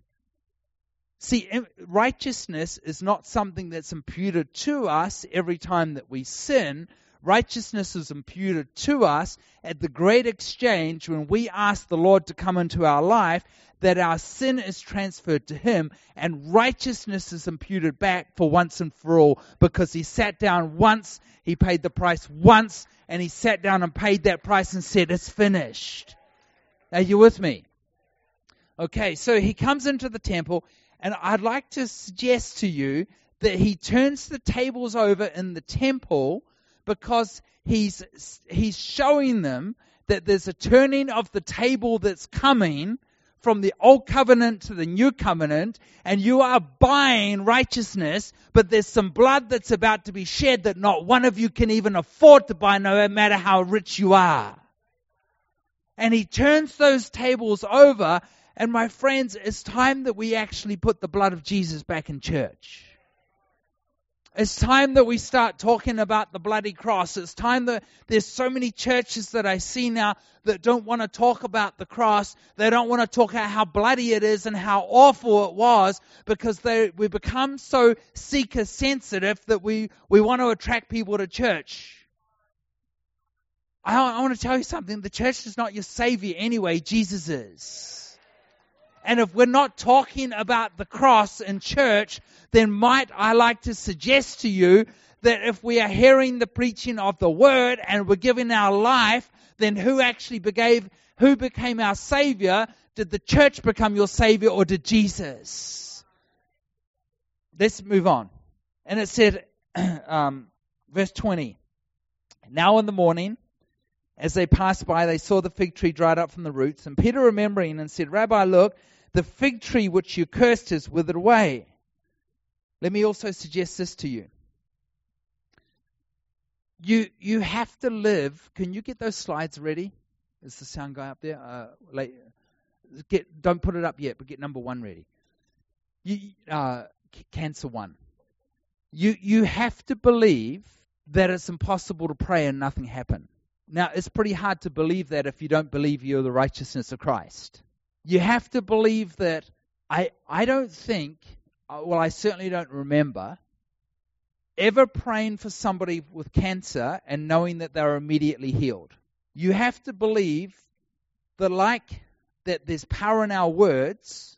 See, righteousness is not something that's imputed to us every time that we sin. Righteousness is imputed to us at the great exchange when we ask the Lord to come into our life, that our sin is transferred to Him, and righteousness is imputed back for once and for all because He sat down once, He paid the price once, and he sat down and paid that price and said, It's finished. Are you with me? Okay, so he comes into the temple, and I'd like to suggest to you that he turns the tables over in the temple because he's he's showing them that there's a turning of the table that's coming from the old covenant to the new covenant, and you are buying righteousness, but there's some blood that's about to be shed that not one of you can even afford to buy, no matter how rich you are. And he turns those tables over, and my friends, it's time that we actually put the blood of Jesus back in church. It's time that we start talking about the bloody cross. It's time that there's so many churches that I see now that don't want to talk about the cross. They don't want to talk about how bloody it is and how awful it was because they, we become so seeker sensitive that we, we want to attract people to church. I, I want to tell you something. The church is not your savior anyway. Jesus is. And if we're not talking about the cross in church, then might I like to suggest to you that if we are hearing the preaching of the word and we're giving our life, then who actually became, who became our savior? Did the church become your savior or did Jesus? Let's move on. And it said, um, verse 20, now in the morning, as they passed by, they saw the fig tree dried up from the roots. And Peter, remembering, and said, Rabbi, look, the fig tree which you cursed has withered away. Let me also suggest this to you. You you have to live. Can you get those slides ready? Is the sound guy up there? Uh, like, get don't put it up yet, but get number one ready. You, uh, cancer one. You you have to believe that it's impossible to pray and nothing happen. Now it's pretty hard to believe that if you don't believe you're the righteousness of Christ you have to believe that I, I don't think, uh, well, I certainly don't remember ever praying for somebody with cancer and knowing that they're immediately healed. You have to believe that, like that, there's power in our words,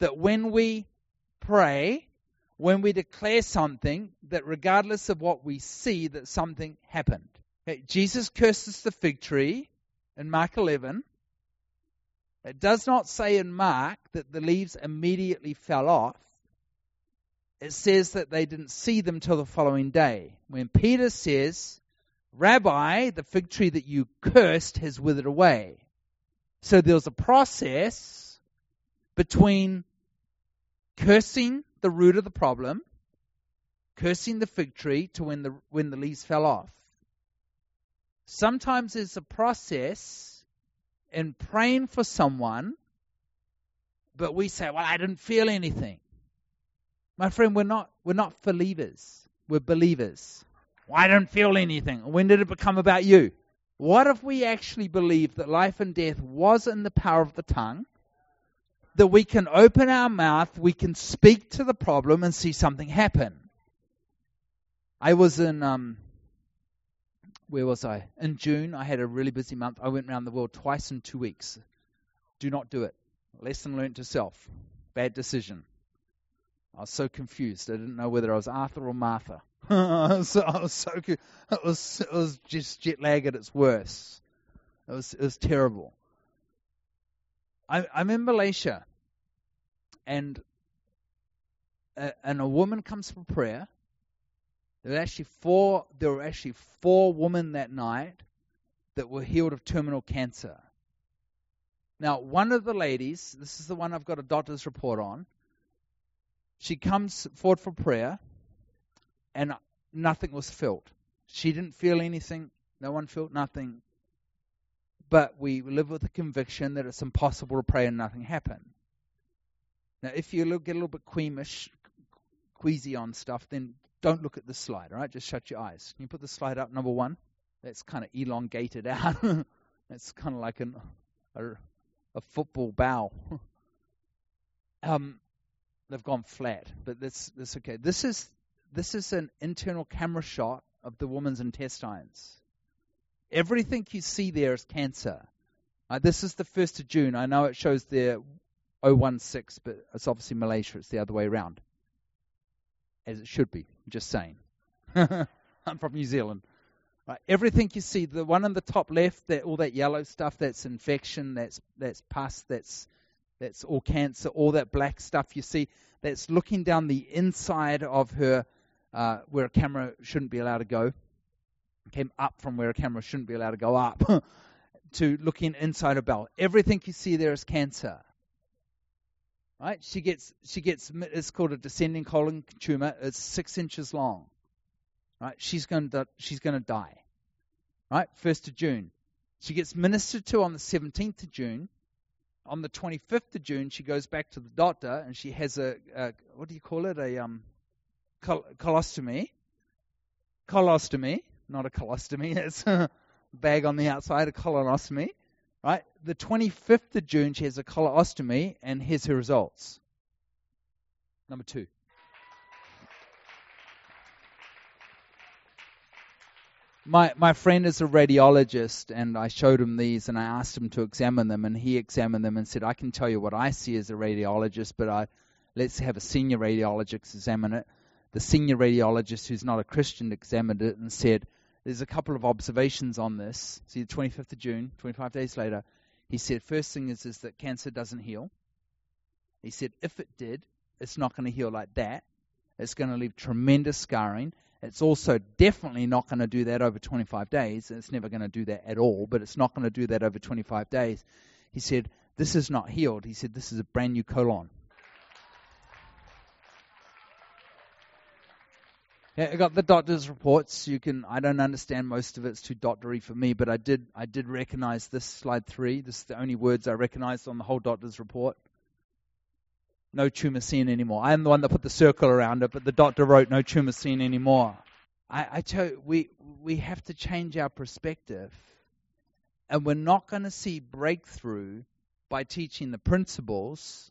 that when we pray, when we declare something, that regardless of what we see, that something happened. Okay, Jesus curses the fig tree in Mark 11. It does not say in Mark that the leaves immediately fell off. it says that they didn't see them till the following day. When Peter says, Rabbi, the fig tree that you cursed has withered away. So there was a process between cursing the root of the problem, cursing the fig tree to when the when the leaves fell off. Sometimes there's a process in praying for someone, but we say, Well, I didn't feel anything. My friend, we're not we're not believers. We're believers. Well, I don't feel anything. When did it become about you? What if we actually believe that life and death was in the power of the tongue? That we can open our mouth, we can speak to the problem and see something happen. I was in um, where was I? In June, I had a really busy month. I went around the world twice in two weeks. Do not do it. Lesson learned to self. Bad decision. I was so confused. I didn't know whether I was Arthur or Martha. So, I was so it was it was just jet lag at its worst. It was it was terrible. I, I'm in Malaysia, and a, and a woman comes for prayer. There were actually four. There were actually four women that night that were healed of terminal cancer. Now, one of the ladies, this is the one I've got a doctor's report on. She comes forward for prayer, and nothing was felt. She didn't feel anything. No one felt nothing. But we live with the conviction that it's impossible to pray and nothing happen. Now, if you look, get a little bit queamish, queasy on stuff, then don't look at the slide, all right? Just shut your eyes. Can you put the slide up, number one? That's kind of elongated out. That's kind of like an, a, a football bow. um, they've gone flat, but that's that's okay. This is this is an internal camera shot of the woman's intestines. Everything you see there is cancer. Uh, this is the first of June. I know it shows there 016, but it's obviously Malaysia. It's the other way around, as it should be. Just saying. I'm from New Zealand. Right, everything you see, the one on the top left, that all that yellow stuff, that's infection, that's that's pus, that's that's all cancer, all that black stuff you see, that's looking down the inside of her uh, where a camera shouldn't be allowed to go. Came up from where a camera shouldn't be allowed to go up to looking inside a bell. Everything you see there is cancer. Right? She gets she gets it's called a descending colon tumor. It's six inches long. Right? She's going to she's going to die. Right? First of June. She gets ministered to on the 17th of June. On the 25th of June, she goes back to the doctor and she has a, a what do you call it? A um col- colostomy. Colostomy, not a colostomy. It's a bag on the outside, a colonoscopy. Right? The 25th of June, she has a colostomy, and here's her results. Number two. My my friend is a radiologist, and I showed him these, and I asked him to examine them, and he examined them and said, "I can tell you what I see as a radiologist, but I let's have a senior radiologist examine it." the senior radiologist, who's not a Christian, examined it and said, There's a couple of observations on this. See, the 25th of June, 25 days later, he said, First thing is, is that cancer doesn't heal. He said, If it did, it's not going to heal like that. It's going to leave tremendous scarring. It's also definitely not going to do that over 25 days. It's never going to do that at all, but it's not going to do that over 25 days. He said, This is not healed. He said, This is a brand new colon. I got the doctor's reports. You can. I don't understand most of it. It's too doctory for me, but I did. I did recognize this slide three. This is the only words I recognized on the whole doctor's report. No tumor seen anymore. I am the one that put the circle around it, but the doctor wrote no tumor seen anymore. I, I tell you, we we have to change our perspective, and we're not going to see breakthrough by teaching the principles.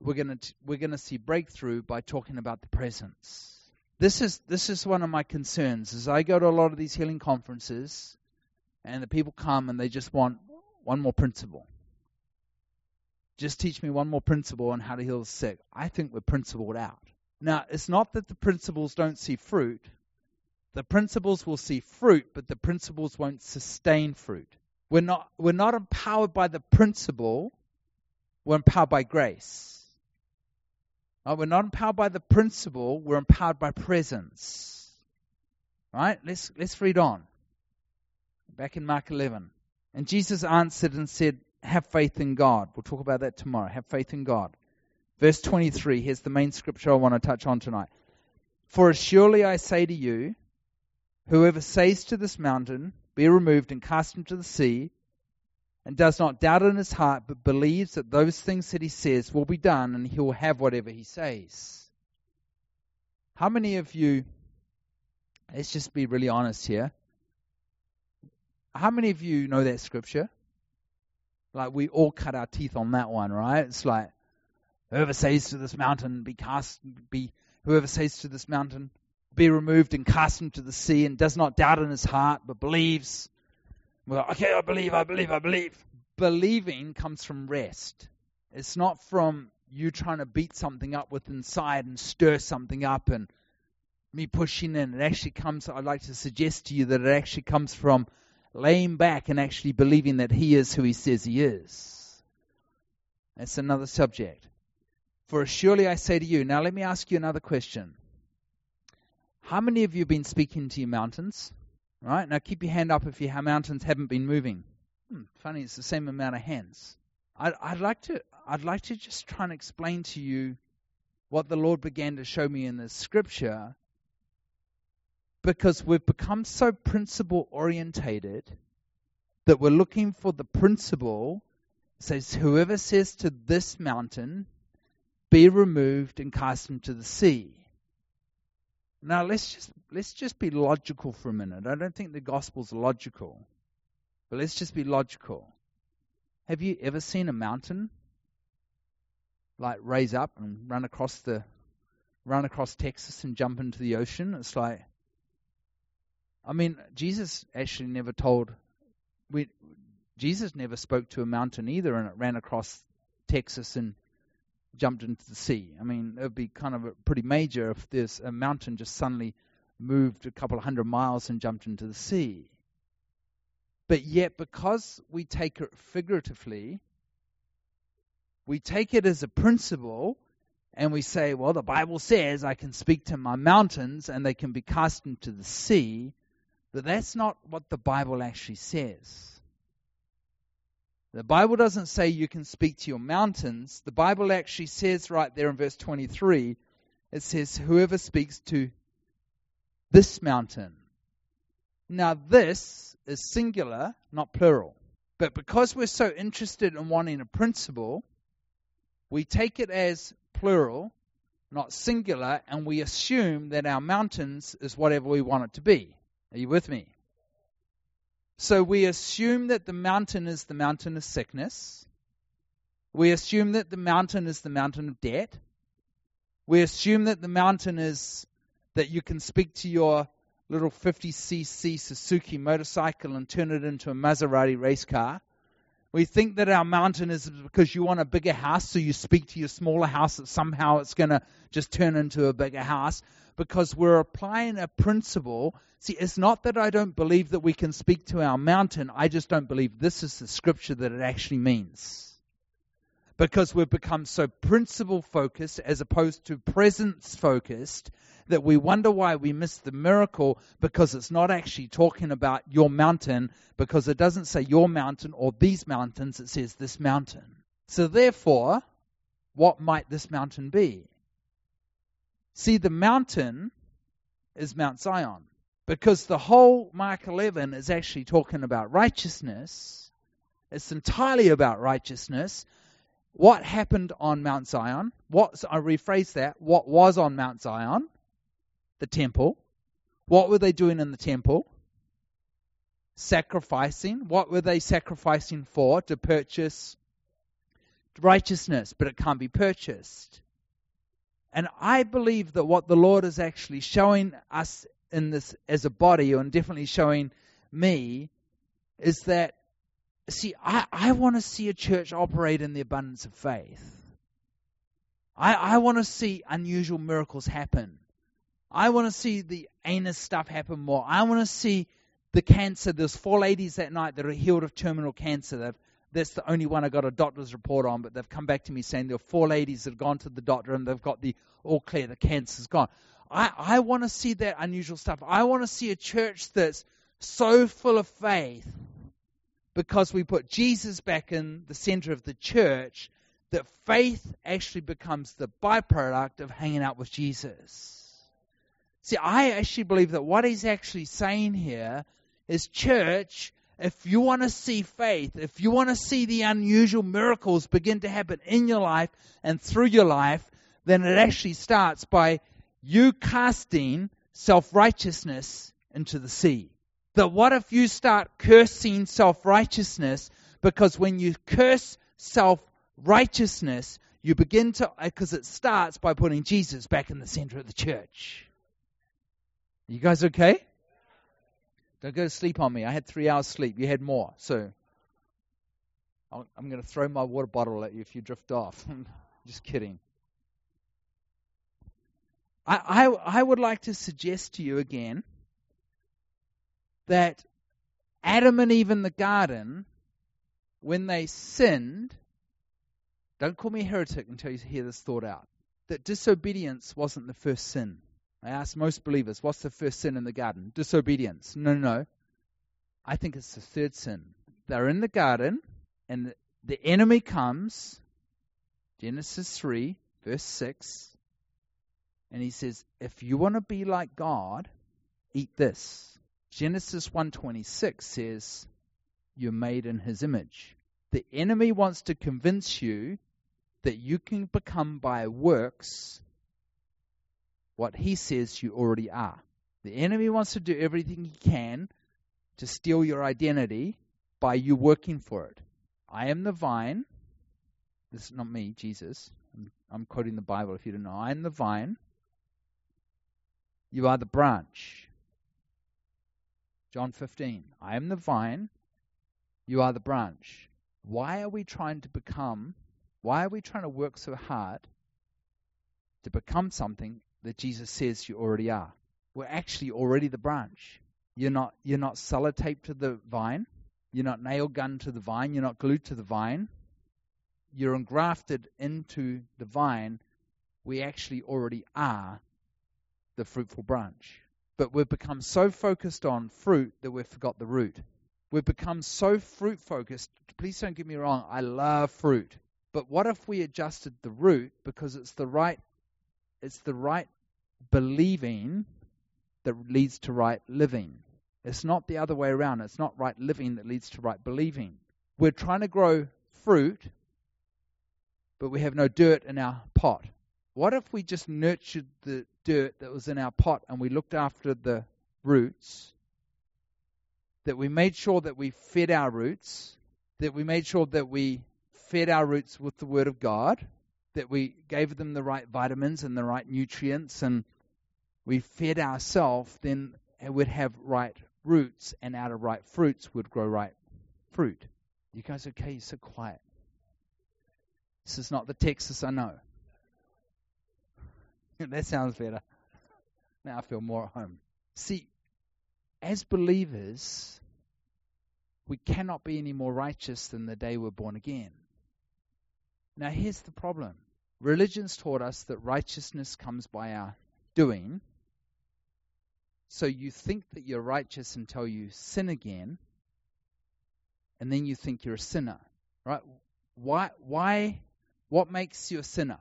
We're going to we're going to see breakthrough by talking about the presence this is this is one of my concerns. As I go to a lot of these healing conferences, and the people come and they just want one more principle. Just teach me one more principle on how to heal the sick. I think we're principled out. Now, it's not that the principles don't see fruit. The principles will see fruit, but the principles won't sustain fruit. We're not, we're not empowered by the principle, we're empowered by grace. Right? We're not empowered by the principle, we're empowered by presence. Right? Let's let's read on. Back in Mark 11. And Jesus answered and said, Have faith in God. We'll talk about that tomorrow. Have faith in God. Verse 23, here's the main scripture I want to touch on tonight. For as surely I say to you, whoever says to this mountain, Be removed and cast into the sea, and does not doubt in his heart, but believes that those things that he says will be done, and he will have whatever he says. How many of you, let's just be really honest here, how many of you know that scripture? Like we all cut our teeth on that one, right? It's like whoever says to this mountain, be cast, be whoever says to this mountain, be removed and cast into the sea, and does not doubt in his heart, but believes. Well, okay, I believe, I believe, I believe. Believing comes from rest. It's not from you trying to beat something up with inside and stir something up and me pushing in. It actually comes, I'd like to suggest to you that it actually comes from laying back and actually believing that he is who he says he is. That's another subject. For surely I say to you, now let me ask you another question. How many of you have been speaking to your mountains? Right? Now keep your hand up if your mountains haven't been moving. Hmm, funny, it's the same amount of hands. I'd, I'd like to I'd like to just try and explain to you what the Lord began to show me in this scripture because we've become so principle orientated that we're looking for the principle says whoever says to this mountain be removed and cast into the sea now let's just let's just be logical for a minute i don't think the gospel's logical but let's just be logical have you ever seen a mountain like raise up and run across the run across texas and jump into the ocean it's like I mean, Jesus actually never told. We, Jesus never spoke to a mountain either, and it ran across Texas and jumped into the sea. I mean, it would be kind of pretty major if this a mountain just suddenly moved a couple of hundred miles and jumped into the sea. But yet, because we take it figuratively, we take it as a principle and we say, well, the Bible says I can speak to my mountains and they can be cast into the sea. But that's not what the Bible actually says. The Bible doesn't say you can speak to your mountains. The Bible actually says right there in verse 23, it says, Whoever speaks to this mountain. Now, this is singular, not plural. But because we're so interested in wanting a principle, we take it as plural, not singular, and we assume that our mountains is whatever we want it to be. Are you with me? So we assume that the mountain is the mountain of sickness. We assume that the mountain is the mountain of debt. We assume that the mountain is that you can speak to your little 50cc Suzuki motorcycle and turn it into a Maserati race car. We think that our mountain is because you want a bigger house, so you speak to your smaller house that somehow it's going to just turn into a bigger house because we're applying a principle. See, it's not that I don't believe that we can speak to our mountain, I just don't believe this is the scripture that it actually means. Because we've become so principle focused as opposed to presence focused that we wonder why we miss the miracle because it's not actually talking about your mountain because it doesn't say your mountain or these mountains, it says this mountain. So therefore, what might this mountain be? See, the mountain is Mount Zion because the whole Mark 11 is actually talking about righteousness. It's entirely about righteousness. What happened on Mount Zion? What I rephrase that. What was on Mount Zion? The temple. What were they doing in the temple? Sacrificing. What were they sacrificing for? To purchase righteousness, but it can't be purchased. And I believe that what the Lord is actually showing us in this as a body, and definitely showing me, is that, see, I, I want to see a church operate in the abundance of faith. I, I want to see unusual miracles happen. I want to see the anus stuff happen more. I want to see the cancer. There's four ladies that night that are healed of terminal cancer. They've that's the only one I got a doctor's report on, but they've come back to me saying there are four ladies that have gone to the doctor and they've got the all clear, the cancer's gone. I, I want to see that unusual stuff. I want to see a church that's so full of faith because we put Jesus back in the center of the church that faith actually becomes the byproduct of hanging out with Jesus. See, I actually believe that what he's actually saying here is church, if you want to see faith, if you want to see the unusual miracles begin to happen in your life and through your life, then it actually starts by you casting self righteousness into the sea. That what if you start cursing self righteousness? Because when you curse self righteousness, you begin to, because it starts by putting Jesus back in the center of the church. You guys okay? Don't go to sleep on me. I had three hours sleep. You had more. So I'm going to throw my water bottle at you if you drift off. Just kidding. I, I, I would like to suggest to you again that Adam and Eve in the garden, when they sinned, don't call me a heretic until you hear this thought out, that disobedience wasn't the first sin. I ask most believers, what's the first sin in the garden? Disobedience. No, no, no. I think it's the third sin. They're in the garden, and the enemy comes, Genesis 3, verse 6, and he says, if you want to be like God, eat this. Genesis 1:26 says, you're made in his image. The enemy wants to convince you that you can become by works what he says you already are. The enemy wants to do everything he can to steal your identity by you working for it. I am the vine. This is not me, Jesus. I'm, quoting the Bible if you don't know. I am the vine. You are the branch. John 15. I am the vine. You are the branch. Why are we trying to become, why are we trying to work so hard to become something that Jesus says you already are. We're actually already the branch. You're not you're not sellotaped to the vine. You're not nail gun to the vine. You're not glued to the vine. You're engrafted into the vine. We actually already are the fruitful branch. But we've become so focused on fruit that we've forgot the root. We've become so fruit focused. Please don't get me wrong, I love fruit. But what if we adjusted the root because it's the right it's the right believing that leads to right living. It's not the other way around. It's not right living that leads to right believing. We're trying to grow fruit, but we have no dirt in our pot. What if we just nurtured the dirt that was in our pot and we looked after the roots? That we made sure that we fed our roots, that we made sure that we fed our roots with the Word of God, that we gave them the right vitamins and the right nutrients and we fed ourselves, then would have right roots, and out of right fruits would grow right fruit. You guys okay? You're so quiet. This is not the Texas I know. that sounds better. Now I feel more at home. See, as believers, we cannot be any more righteous than the day we're born again. Now, here's the problem Religion's taught us that righteousness comes by our doing. So you think that you're righteous until you sin again, and then you think you're a sinner. Right? Why why what makes you a sinner?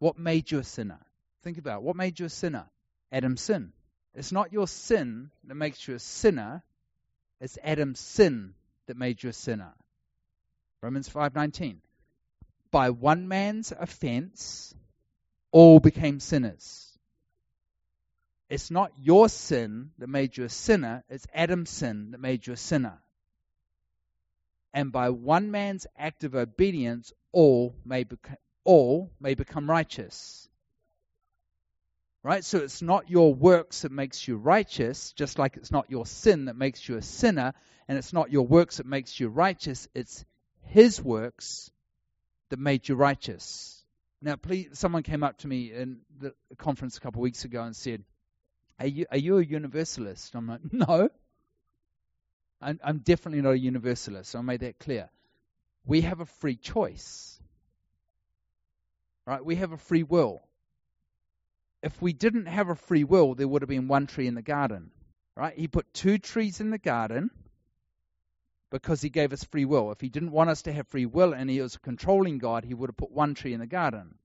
What made you a sinner? Think about it. what made you a sinner? Adam's sin. It's not your sin that makes you a sinner, it's Adam's sin that made you a sinner. Romans 5:19 by one man's offense, all became sinners. It's not your sin that made you a sinner, it's Adam's sin that made you a sinner. And by one man's act of obedience, all may, beca- all may become righteous. Right? So it's not your works that makes you righteous, just like it's not your sin that makes you a sinner, and it's not your works that makes you righteous, it's his works that made you righteous. Now, please, someone came up to me in the conference a couple of weeks ago and said, are you, are you a universalist? I'm like, no. I'm, I'm definitely not a universalist, I made that clear. We have a free choice. Right? We have a free will. If we didn't have a free will, there would have been one tree in the garden. Right? He put two trees in the garden because he gave us free will. If he didn't want us to have free will and he was a controlling God, he would have put one tree in the garden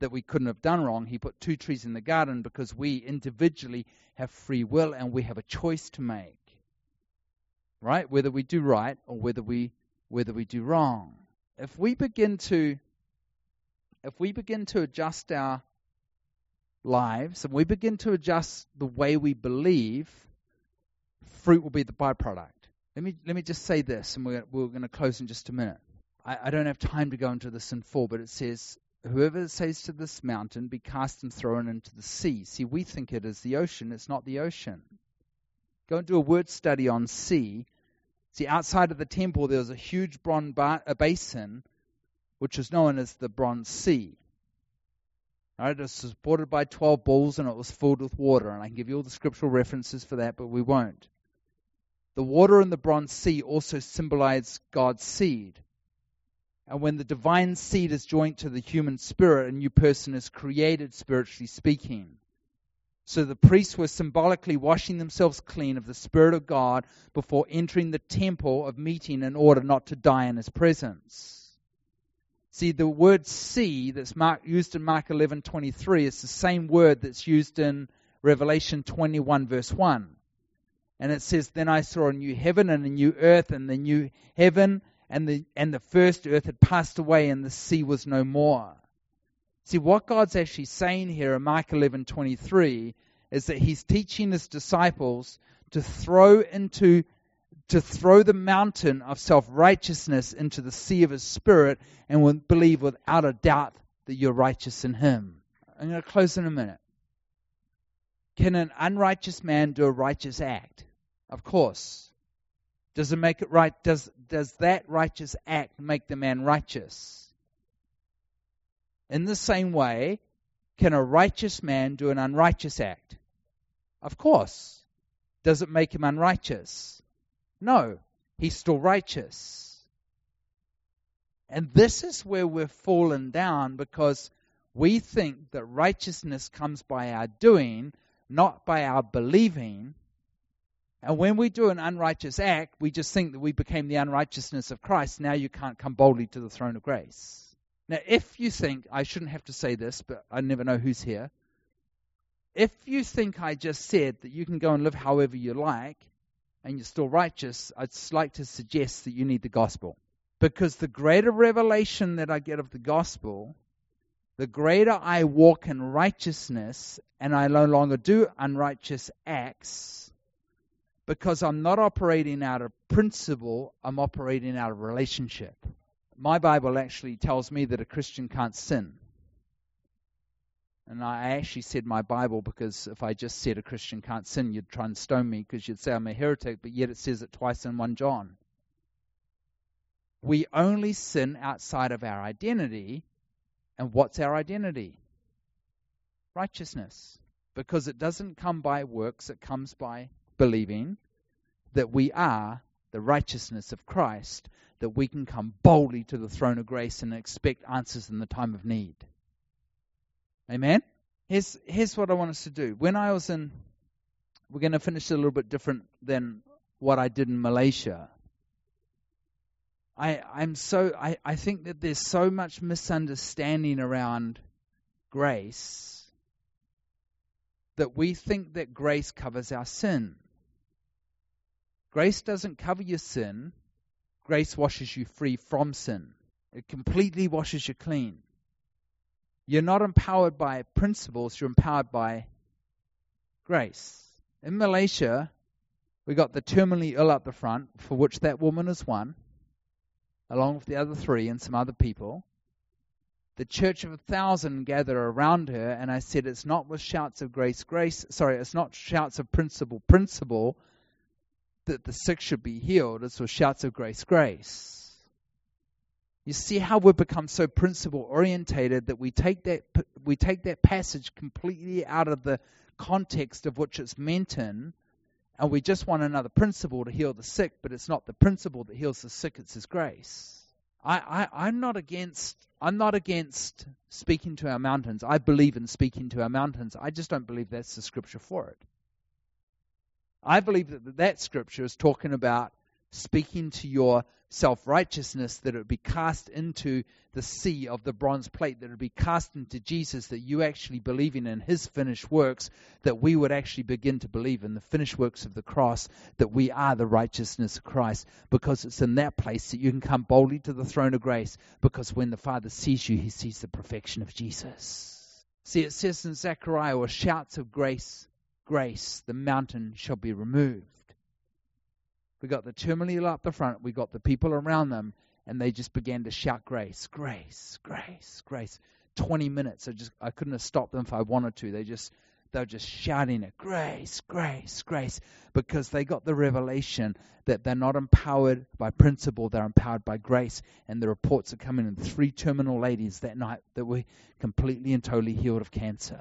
that we couldn't have done wrong. He put two trees in the garden because we individually have free will and we have a choice to make. Right? Whether we do right or whether we whether we do wrong. If we begin to if we begin to adjust our lives and we begin to adjust the way we believe, fruit will be the byproduct. Let me let me just say this, and we're we're going to close in just a minute. I, I don't have time to go into this in full, but it says, "Whoever says to this mountain, be cast and thrown into the sea." See, we think it is the ocean. It's not the ocean. Go and do a word study on sea. See, outside of the temple, there was a huge bronze a basin, which is known as the Bronze Sea. Right, it was supported by 12 bulls and it was filled with water. And I can give you all the scriptural references for that, but we won't. The water in the bronze sea also symbolized God's seed. And when the divine seed is joined to the human spirit, a new person is created, spiritually speaking. So the priests were symbolically washing themselves clean of the Spirit of God before entering the temple of meeting in order not to die in His presence. See, the word "see" that's Mark, used in Mark 11:23 is the same word that's used in Revelation 21 verse 1. And it says, Then I saw a new heaven and a new earth, and the new heaven and the, and the first earth had passed away, and the sea was no more. See, what God's actually saying here in Mark 11 23 is that He's teaching His disciples to throw into to throw the mountain of self righteousness into the sea of His Spirit and believe without a doubt that you're righteous in Him. I'm going to close in a minute. Can an unrighteous man do a righteous act? Of course. Does it make it right? Does, does that righteous act make the man righteous? In the same way, can a righteous man do an unrighteous act? Of course. Does it make him unrighteous? No. He's still righteous. And this is where we've fallen down because we think that righteousness comes by our doing, not by our believing. And when we do an unrighteous act, we just think that we became the unrighteousness of Christ. Now you can't come boldly to the throne of grace. Now, if you think, I shouldn't have to say this, but I never know who's here. If you think I just said that you can go and live however you like and you're still righteous, I'd like to suggest that you need the gospel. Because the greater revelation that I get of the gospel the greater I walk in righteousness and I no longer do unrighteous acts, because I'm not operating out of principle, I'm operating out of relationship. My Bible actually tells me that a Christian can't sin. And I actually said my Bible because if I just said a Christian can't sin, you'd try and stone me because you'd say I'm a heretic, but yet it says it twice in 1 John. We only sin outside of our identity and what's our identity? Righteousness. Because it doesn't come by works, it comes by believing that we are the righteousness of Christ, that we can come boldly to the throne of grace and expect answers in the time of need. Amen? Here's, here's what I want us to do. When I was in, we're going to finish a little bit different than what I did in Malaysia. I, I'm so I, I think that there's so much misunderstanding around grace that we think that grace covers our sin. Grace doesn't cover your sin. Grace washes you free from sin. It completely washes you clean. You're not empowered by principles, you're empowered by grace. In Malaysia, we got the terminally ill up the front, for which that woman is one along with the other three and some other people. The church of a thousand gather around her, and I said, It's not with shouts of grace, grace, sorry, it's not shouts of principle, principle that the sick should be healed, it's with shouts of grace, grace. You see how we've become so principle orientated that we take that we take that passage completely out of the context of which it's meant in, and we just want another principle to heal the sick, but it's not the principle that heals the sick, it's His grace. I, I, I'm not against I'm not against speaking to our mountains. I believe in speaking to our mountains. I just don't believe that's the scripture for it. I believe that that scripture is talking about speaking to your self righteousness, that it would be cast into the sea of the bronze plate, that it would be cast into Jesus, that you actually believing in his finished works, that we would actually begin to believe in the finished works of the cross, that we are the righteousness of Christ, because it's in that place that you can come boldly to the throne of grace, because when the Father sees you, he sees the perfection of Jesus. See, it says in Zechariah, with shouts of grace, grace, the mountain shall be removed. We got the terminally up the front. We got the people around them, and they just began to shout grace, grace, grace, grace. Twenty minutes. I just I couldn't have stopped them if I wanted to. They just they were just shouting it, grace, grace, grace, because they got the revelation that they're not empowered by principle, they're empowered by grace. And the reports are coming in three terminal ladies that night that were completely and totally healed of cancer.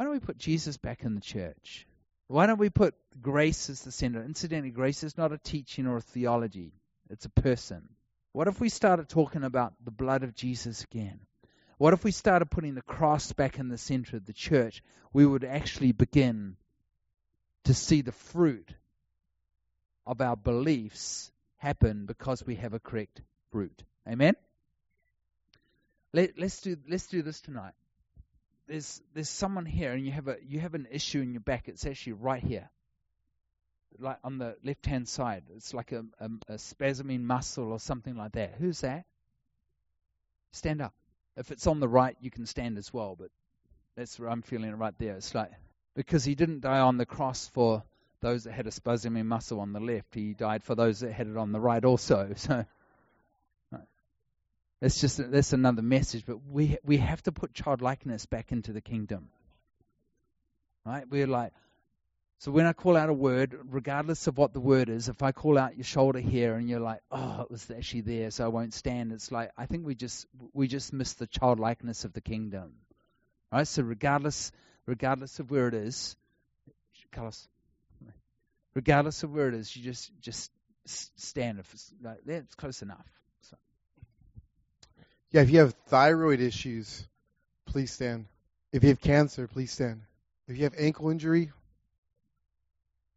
Why don't we put Jesus back in the church? Why don't we put grace as the center? Incidentally, grace is not a teaching or a theology, it's a person. What if we started talking about the blood of Jesus again? What if we started putting the cross back in the center of the church? We would actually begin to see the fruit of our beliefs happen because we have a correct root. Amen? Let, us do, let's do this tonight there's there's someone here and you have a you have an issue in your back. It's actually right here, like on the left hand side. It's like a, a, a spasming muscle or something like that. Who's that? Stand up. If it's on the right, you can stand as well. But that's where I'm feeling it right there. It's like because he didn't die on the cross for those that had a spasming muscle on the left. He died for those that had it on the right also. So that's just that's another message. But we we have to put childlikeness back into the kingdom. Right? We're like so when I call out a word, regardless of what the word is, if I call out your shoulder here and you're like, oh, it was actually there, so I won't stand. It's like I think we just we just miss the childlikeness of the kingdom. Right? So regardless regardless of where it is, Carlos, regardless of where it is, you just just stand if it's like that's close enough. Yeah, if you have thyroid issues, please stand. If you have cancer, please stand. If you have ankle injury,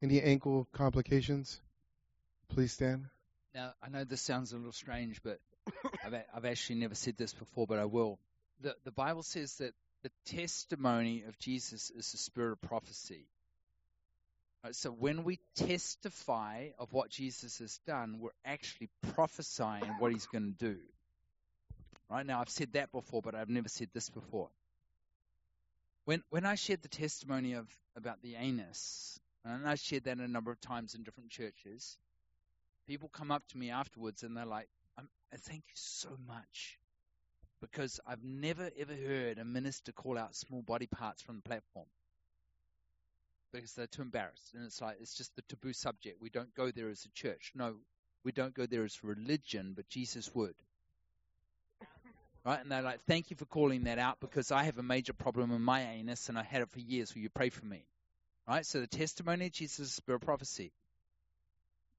any ankle complications, please stand. Now, I know this sounds a little strange, but I've, I've actually never said this before, but I will. The, the Bible says that the testimony of Jesus is the spirit of prophecy. Right, so when we testify of what Jesus has done, we're actually prophesying what he's going to do. Right now, I've said that before, but I've never said this before. When when I shared the testimony of about the anus, and I shared that a number of times in different churches, people come up to me afterwards and they're like, um, "Thank you so much," because I've never ever heard a minister call out small body parts from the platform because they're too embarrassed, and it's like it's just the taboo subject. We don't go there as a church. No, we don't go there as religion, but Jesus would right? And they're like, thank you for calling that out because I have a major problem in my anus and I had it for years. Will you pray for me? Right? So the testimony of Jesus is spirit prophecy.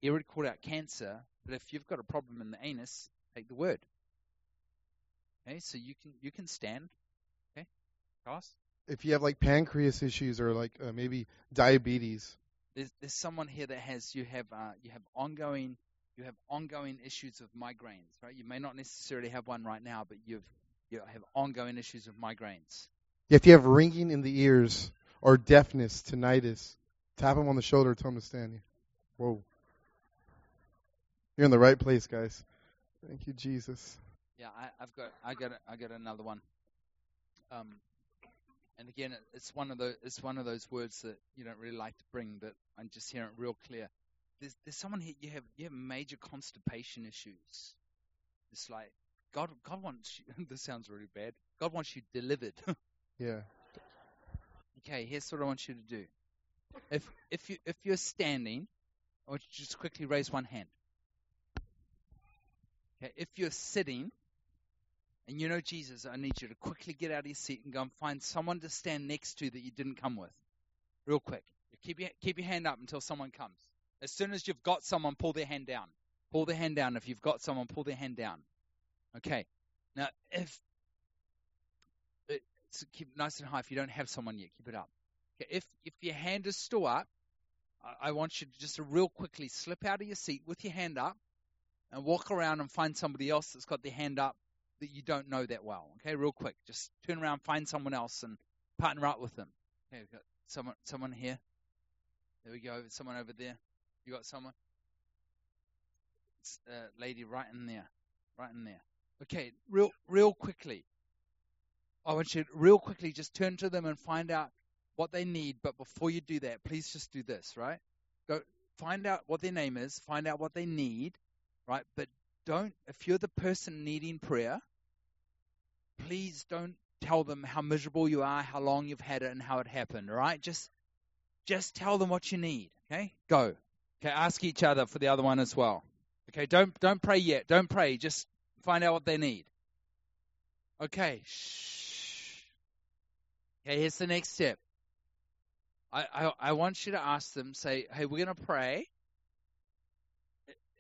He already called out cancer, but if you've got a problem in the anus, take the word. Okay, so you can you can stand. Okay, Carlos. If you have like pancreas issues or like uh, maybe diabetes, there's there's someone here that has you have uh, you have ongoing you have ongoing issues of migraines, right? You may not necessarily have one right now, but you've you have ongoing issues of migraines. If you have ringing in the ears or deafness, tinnitus, tap him on the shoulder, tell him to stand. You. Whoa. You're in the right place, guys. Thank you, Jesus. Yeah, I, have got, I got, I got another one. Um, and again, it's one of those, it's one of those words that you don't really like to bring, but I'm just hearing it real clear there's, there's someone here you have you have major constipation issues. It's like God God wants you, this sounds really bad. God wants you delivered. yeah. Okay, here's what I want you to do. If if you if you're standing, I want you to just quickly raise one hand. Okay, if you're sitting and you know Jesus, I need you to quickly get out of your seat and go and find someone to stand next to that you didn't come with. Real quick. keep your keep your hand up until someone comes. As soon as you've got someone, pull their hand down. Pull their hand down. If you've got someone, pull their hand down. Okay. Now, if uh, it's keep it nice and high. If you don't have someone yet, keep it up. Okay. If if your hand is still up, I, I want you to just real quickly slip out of your seat with your hand up and walk around and find somebody else that's got their hand up that you don't know that well. Okay, real quick. Just turn around, find someone else, and partner up with them. Okay, we've got someone someone here. There we go. Someone over there. You got someone? A uh, lady right in there. Right in there. Okay, real real quickly. I want you to real quickly just turn to them and find out what they need. But before you do that, please just do this, right? Go find out what their name is, find out what they need, right? But don't, if you're the person needing prayer, please don't tell them how miserable you are, how long you've had it, and how it happened, right? Just, just tell them what you need, okay? Go. Okay, ask each other for the other one as well. Okay, don't don't pray yet. Don't pray. Just find out what they need. Okay. Shh. Okay, here's the next step. I, I, I want you to ask them, say, hey, we're going to pray.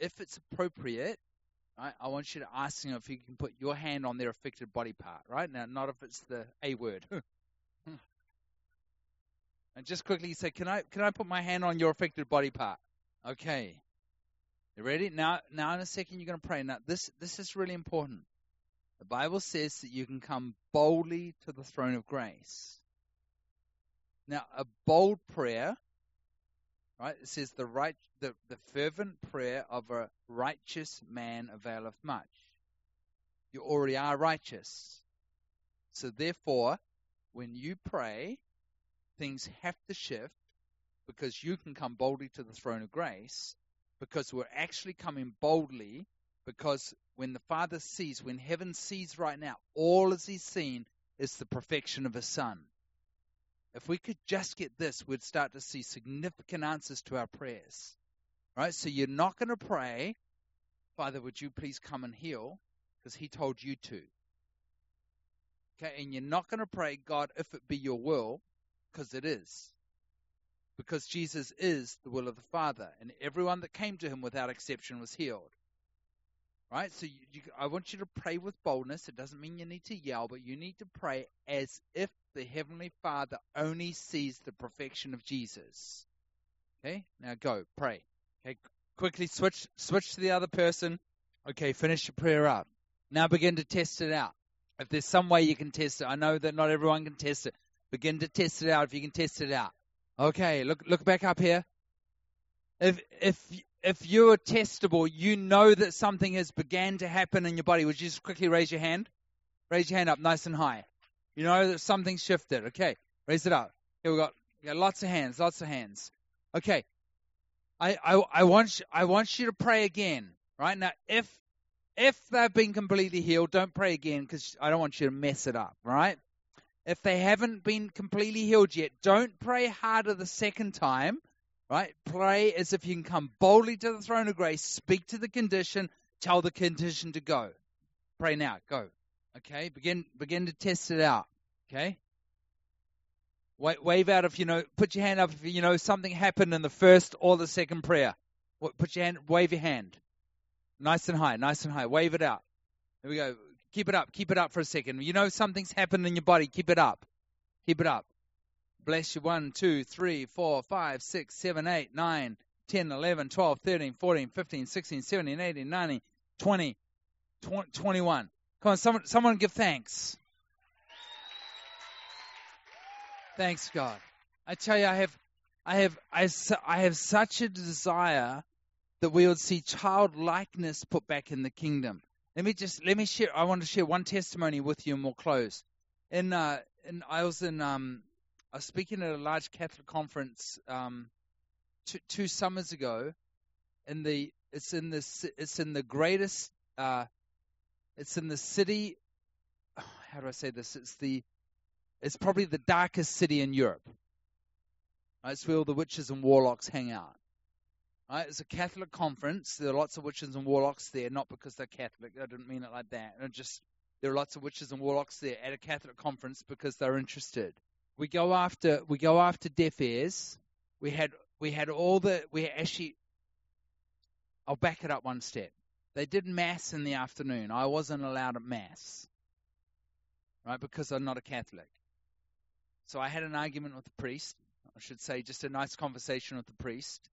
If it's appropriate, right, I want you to ask them if you can put your hand on their affected body part, right? Now, not if it's the A word. and just quickly say, can I, can I put my hand on your affected body part? Okay. You ready? Now, now in a second, you're going to pray. Now, this, this is really important. The Bible says that you can come boldly to the throne of grace. Now, a bold prayer, right? It says the right, the, the fervent prayer of a righteous man availeth much. You already are righteous. So therefore, when you pray, things have to shift because you can come boldly to the throne of grace because we're actually coming boldly because when the Father sees, when heaven sees right now, all as he's seen is the perfection of his Son. If we could just get this, we'd start to see significant answers to our prayers. Right? So you're not going to pray, Father, would you please come and heal? Because he told you to. Okay, and you're not going to pray, God, if it be your will, because it is. Because Jesus is the will of the Father, and everyone that came to him without exception was healed. Right? So you, you, I want you to pray with boldness. It doesn't mean you need to yell, but you need to pray as if the Heavenly Father only sees the perfection of Jesus. Okay? Now go, pray. Okay, quickly switch switch to the other person. Okay, finish your prayer up. Now begin to test it out. If there's some way you can test it, I know that not everyone can test it. Begin to test it out if you can test it out. Okay, look look back up here. If if if you're testable, you know that something has began to happen in your body. Would you just quickly raise your hand? Raise your hand up nice and high. You know that something shifted. Okay, raise it up. Here we got, we got lots of hands, lots of hands. Okay, I, I, I want you, I want you to pray again. Right now, if if they've been completely healed, don't pray again because I don't want you to mess it up. Right? If they haven't been completely healed yet, don't pray harder the second time. Right? Pray as if you can come boldly to the throne of grace, speak to the condition, tell the condition to go. Pray now. Go. Okay, begin begin to test it out. Okay. Wave out if you know. Put your hand up if you know something happened in the first or the second prayer. Put your hand. Wave your hand. Nice and high. Nice and high. Wave it out. There we go. Keep it up. Keep it up for a second. You know something's happened in your body. Keep it up. Keep it up. Bless you. 1, 2, 3, 4, 5, 6, 7, 8, 9, 10, 11, 12, 13, 14, 15, 16, 17, 18, 19, 20, 21. Come on, someone, someone give thanks. Thanks, God. I tell you, I have, I have, I, I have such a desire that we would see childlikeness put back in the kingdom. Let me just let me share. I want to share one testimony with you, and we'll close. In, uh, in I was in, um, I was speaking at a large Catholic conference um, two, two summers ago. In the, it's in the, it's in the greatest uh, it's in the city. How do I say this? It's the. It's probably the darkest city in Europe. Right? It's where all the witches and warlocks hang out. Right? It's a Catholic conference. There are lots of witches and warlocks there, not because they're Catholic. I didn't mean it like that. Just there are lots of witches and warlocks there at a Catholic conference because they're interested. We go after we go after deaf ears, we had we had all the we actually. I'll back it up one step. They did mass in the afternoon. I wasn't allowed at mass, right? Because I'm not a Catholic. So I had an argument with the priest. I should say, just a nice conversation with the priest,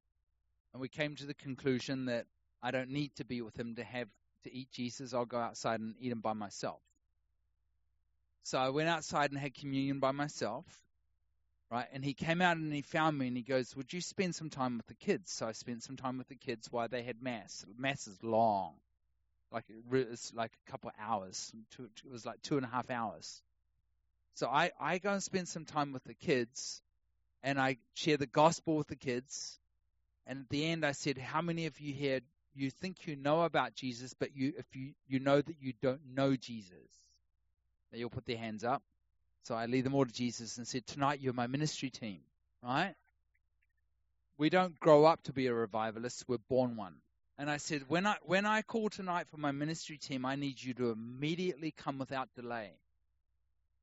and we came to the conclusion that I don't need to be with him to have to eat Jesus. I'll go outside and eat him by myself. So I went outside and had communion by myself, right? And he came out and he found me and he goes, "Would you spend some time with the kids?" So I spent some time with the kids while they had mass. Mass is long, like it's like a couple of hours. It was like two and a half hours. So I I go and spend some time with the kids, and I share the gospel with the kids. And at the end, I said, "How many of you here you think you know about Jesus, but you if you you know that you don't know Jesus?" All put their hands up. So I lead them all to Jesus and said, Tonight you're my ministry team, right? We don't grow up to be a revivalist, we're born one. And I said, when I when I call tonight for my ministry team, I need you to immediately come without delay.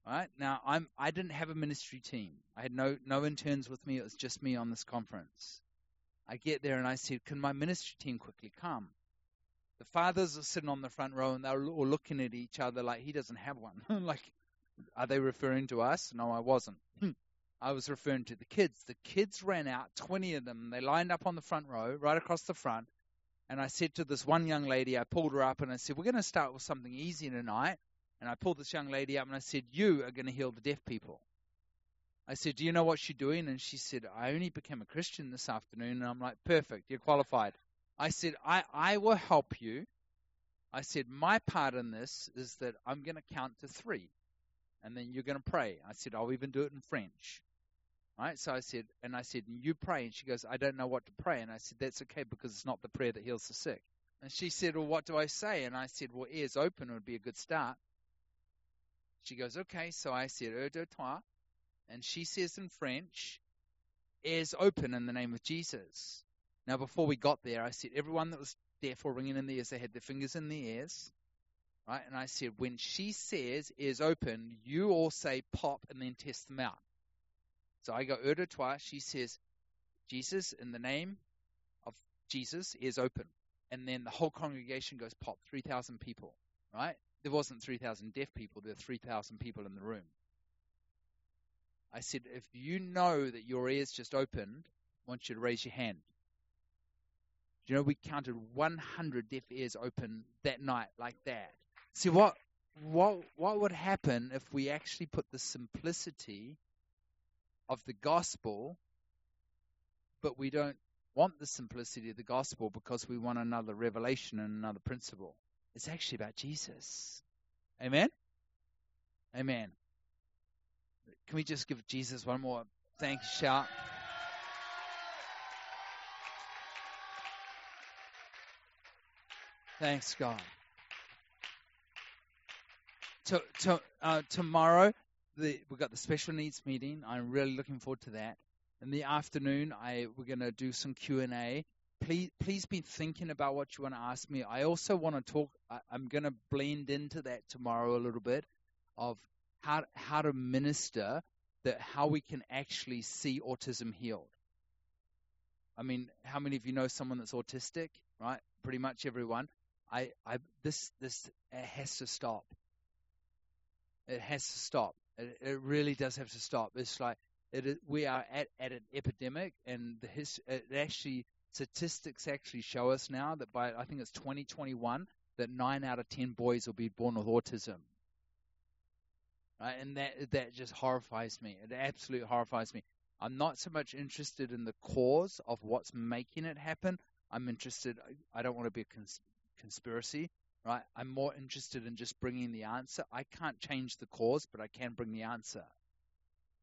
Right? Now I'm I didn't have a ministry team. I had no no interns with me, it was just me on this conference. I get there and I said, Can my ministry team quickly come? The fathers are sitting on the front row and they're all looking at each other like he doesn't have one. like are they referring to us? No, I wasn't. Hmm. I was referring to the kids. The kids ran out, 20 of them. They lined up on the front row, right across the front. And I said to this one young lady, I pulled her up and I said, We're going to start with something easy tonight. And I pulled this young lady up and I said, You are going to heal the deaf people. I said, Do you know what you're doing? And she said, I only became a Christian this afternoon. And I'm like, Perfect, you're qualified. I said, I, I will help you. I said, My part in this is that I'm going to count to three and then you're going to pray. I said, I'll even do it in French. Right? So I said, and I said, you pray. And she goes, I don't know what to pray. And I said, that's okay because it's not the prayer that heals the sick. And she said, well, what do I say? And I said, well, ears open would be a good start. She goes, okay. So I said, "Eau de toi. And she says in French, ears open in the name of Jesus. Now, before we got there, I said, everyone that was or ringing in the ears, they had their fingers in the ears. Right? And I said, when she says is open, you all say pop and then test them out. So I go de toi. She says, Jesus, in the name of Jesus, is open. And then the whole congregation goes pop, 3,000 people. Right? There wasn't 3,000 deaf people, there were 3,000 people in the room. I said, if you know that your ears just opened, I want you to raise your hand. Do you know we counted 100 deaf ears open that night like that? See what what what would happen if we actually put the simplicity of the gospel, but we don't want the simplicity of the gospel because we want another revelation and another principle. It's actually about Jesus. Amen? Amen. Can we just give Jesus one more thanks shout? Thanks, God to, to, uh, tomorrow the, we've got the special needs meeting. I'm really looking forward to that. In the afternoon, I we're going to do some Q and A. Please, please be thinking about what you want to ask me. I also want to talk. I, I'm going to blend into that tomorrow a little bit of how how to minister that how we can actually see autism healed. I mean, how many of you know someone that's autistic? Right, pretty much everyone. I, I this this has to stop. It has to stop. It, it really does have to stop. It's like it is, we are at, at an epidemic, and the his, it actually statistics actually show us now that by I think it's 2021 that nine out of ten boys will be born with autism. Right? And that that just horrifies me. It absolutely horrifies me. I'm not so much interested in the cause of what's making it happen. I'm interested. I don't want to be a cons- conspiracy right? I'm more interested in just bringing the answer. I can't change the cause, but I can bring the answer.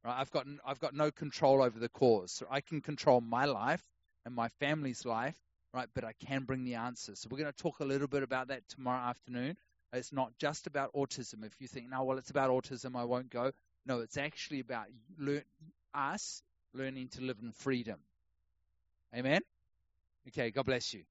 Right? I've got I've got no control over the cause. So I can control my life and my family's life, right? But I can bring the answer. So we're going to talk a little bit about that tomorrow afternoon. It's not just about autism. If you think, no, well, it's about autism, I won't go. No, it's actually about learn, us learning to live in freedom. Amen. Okay. God bless you.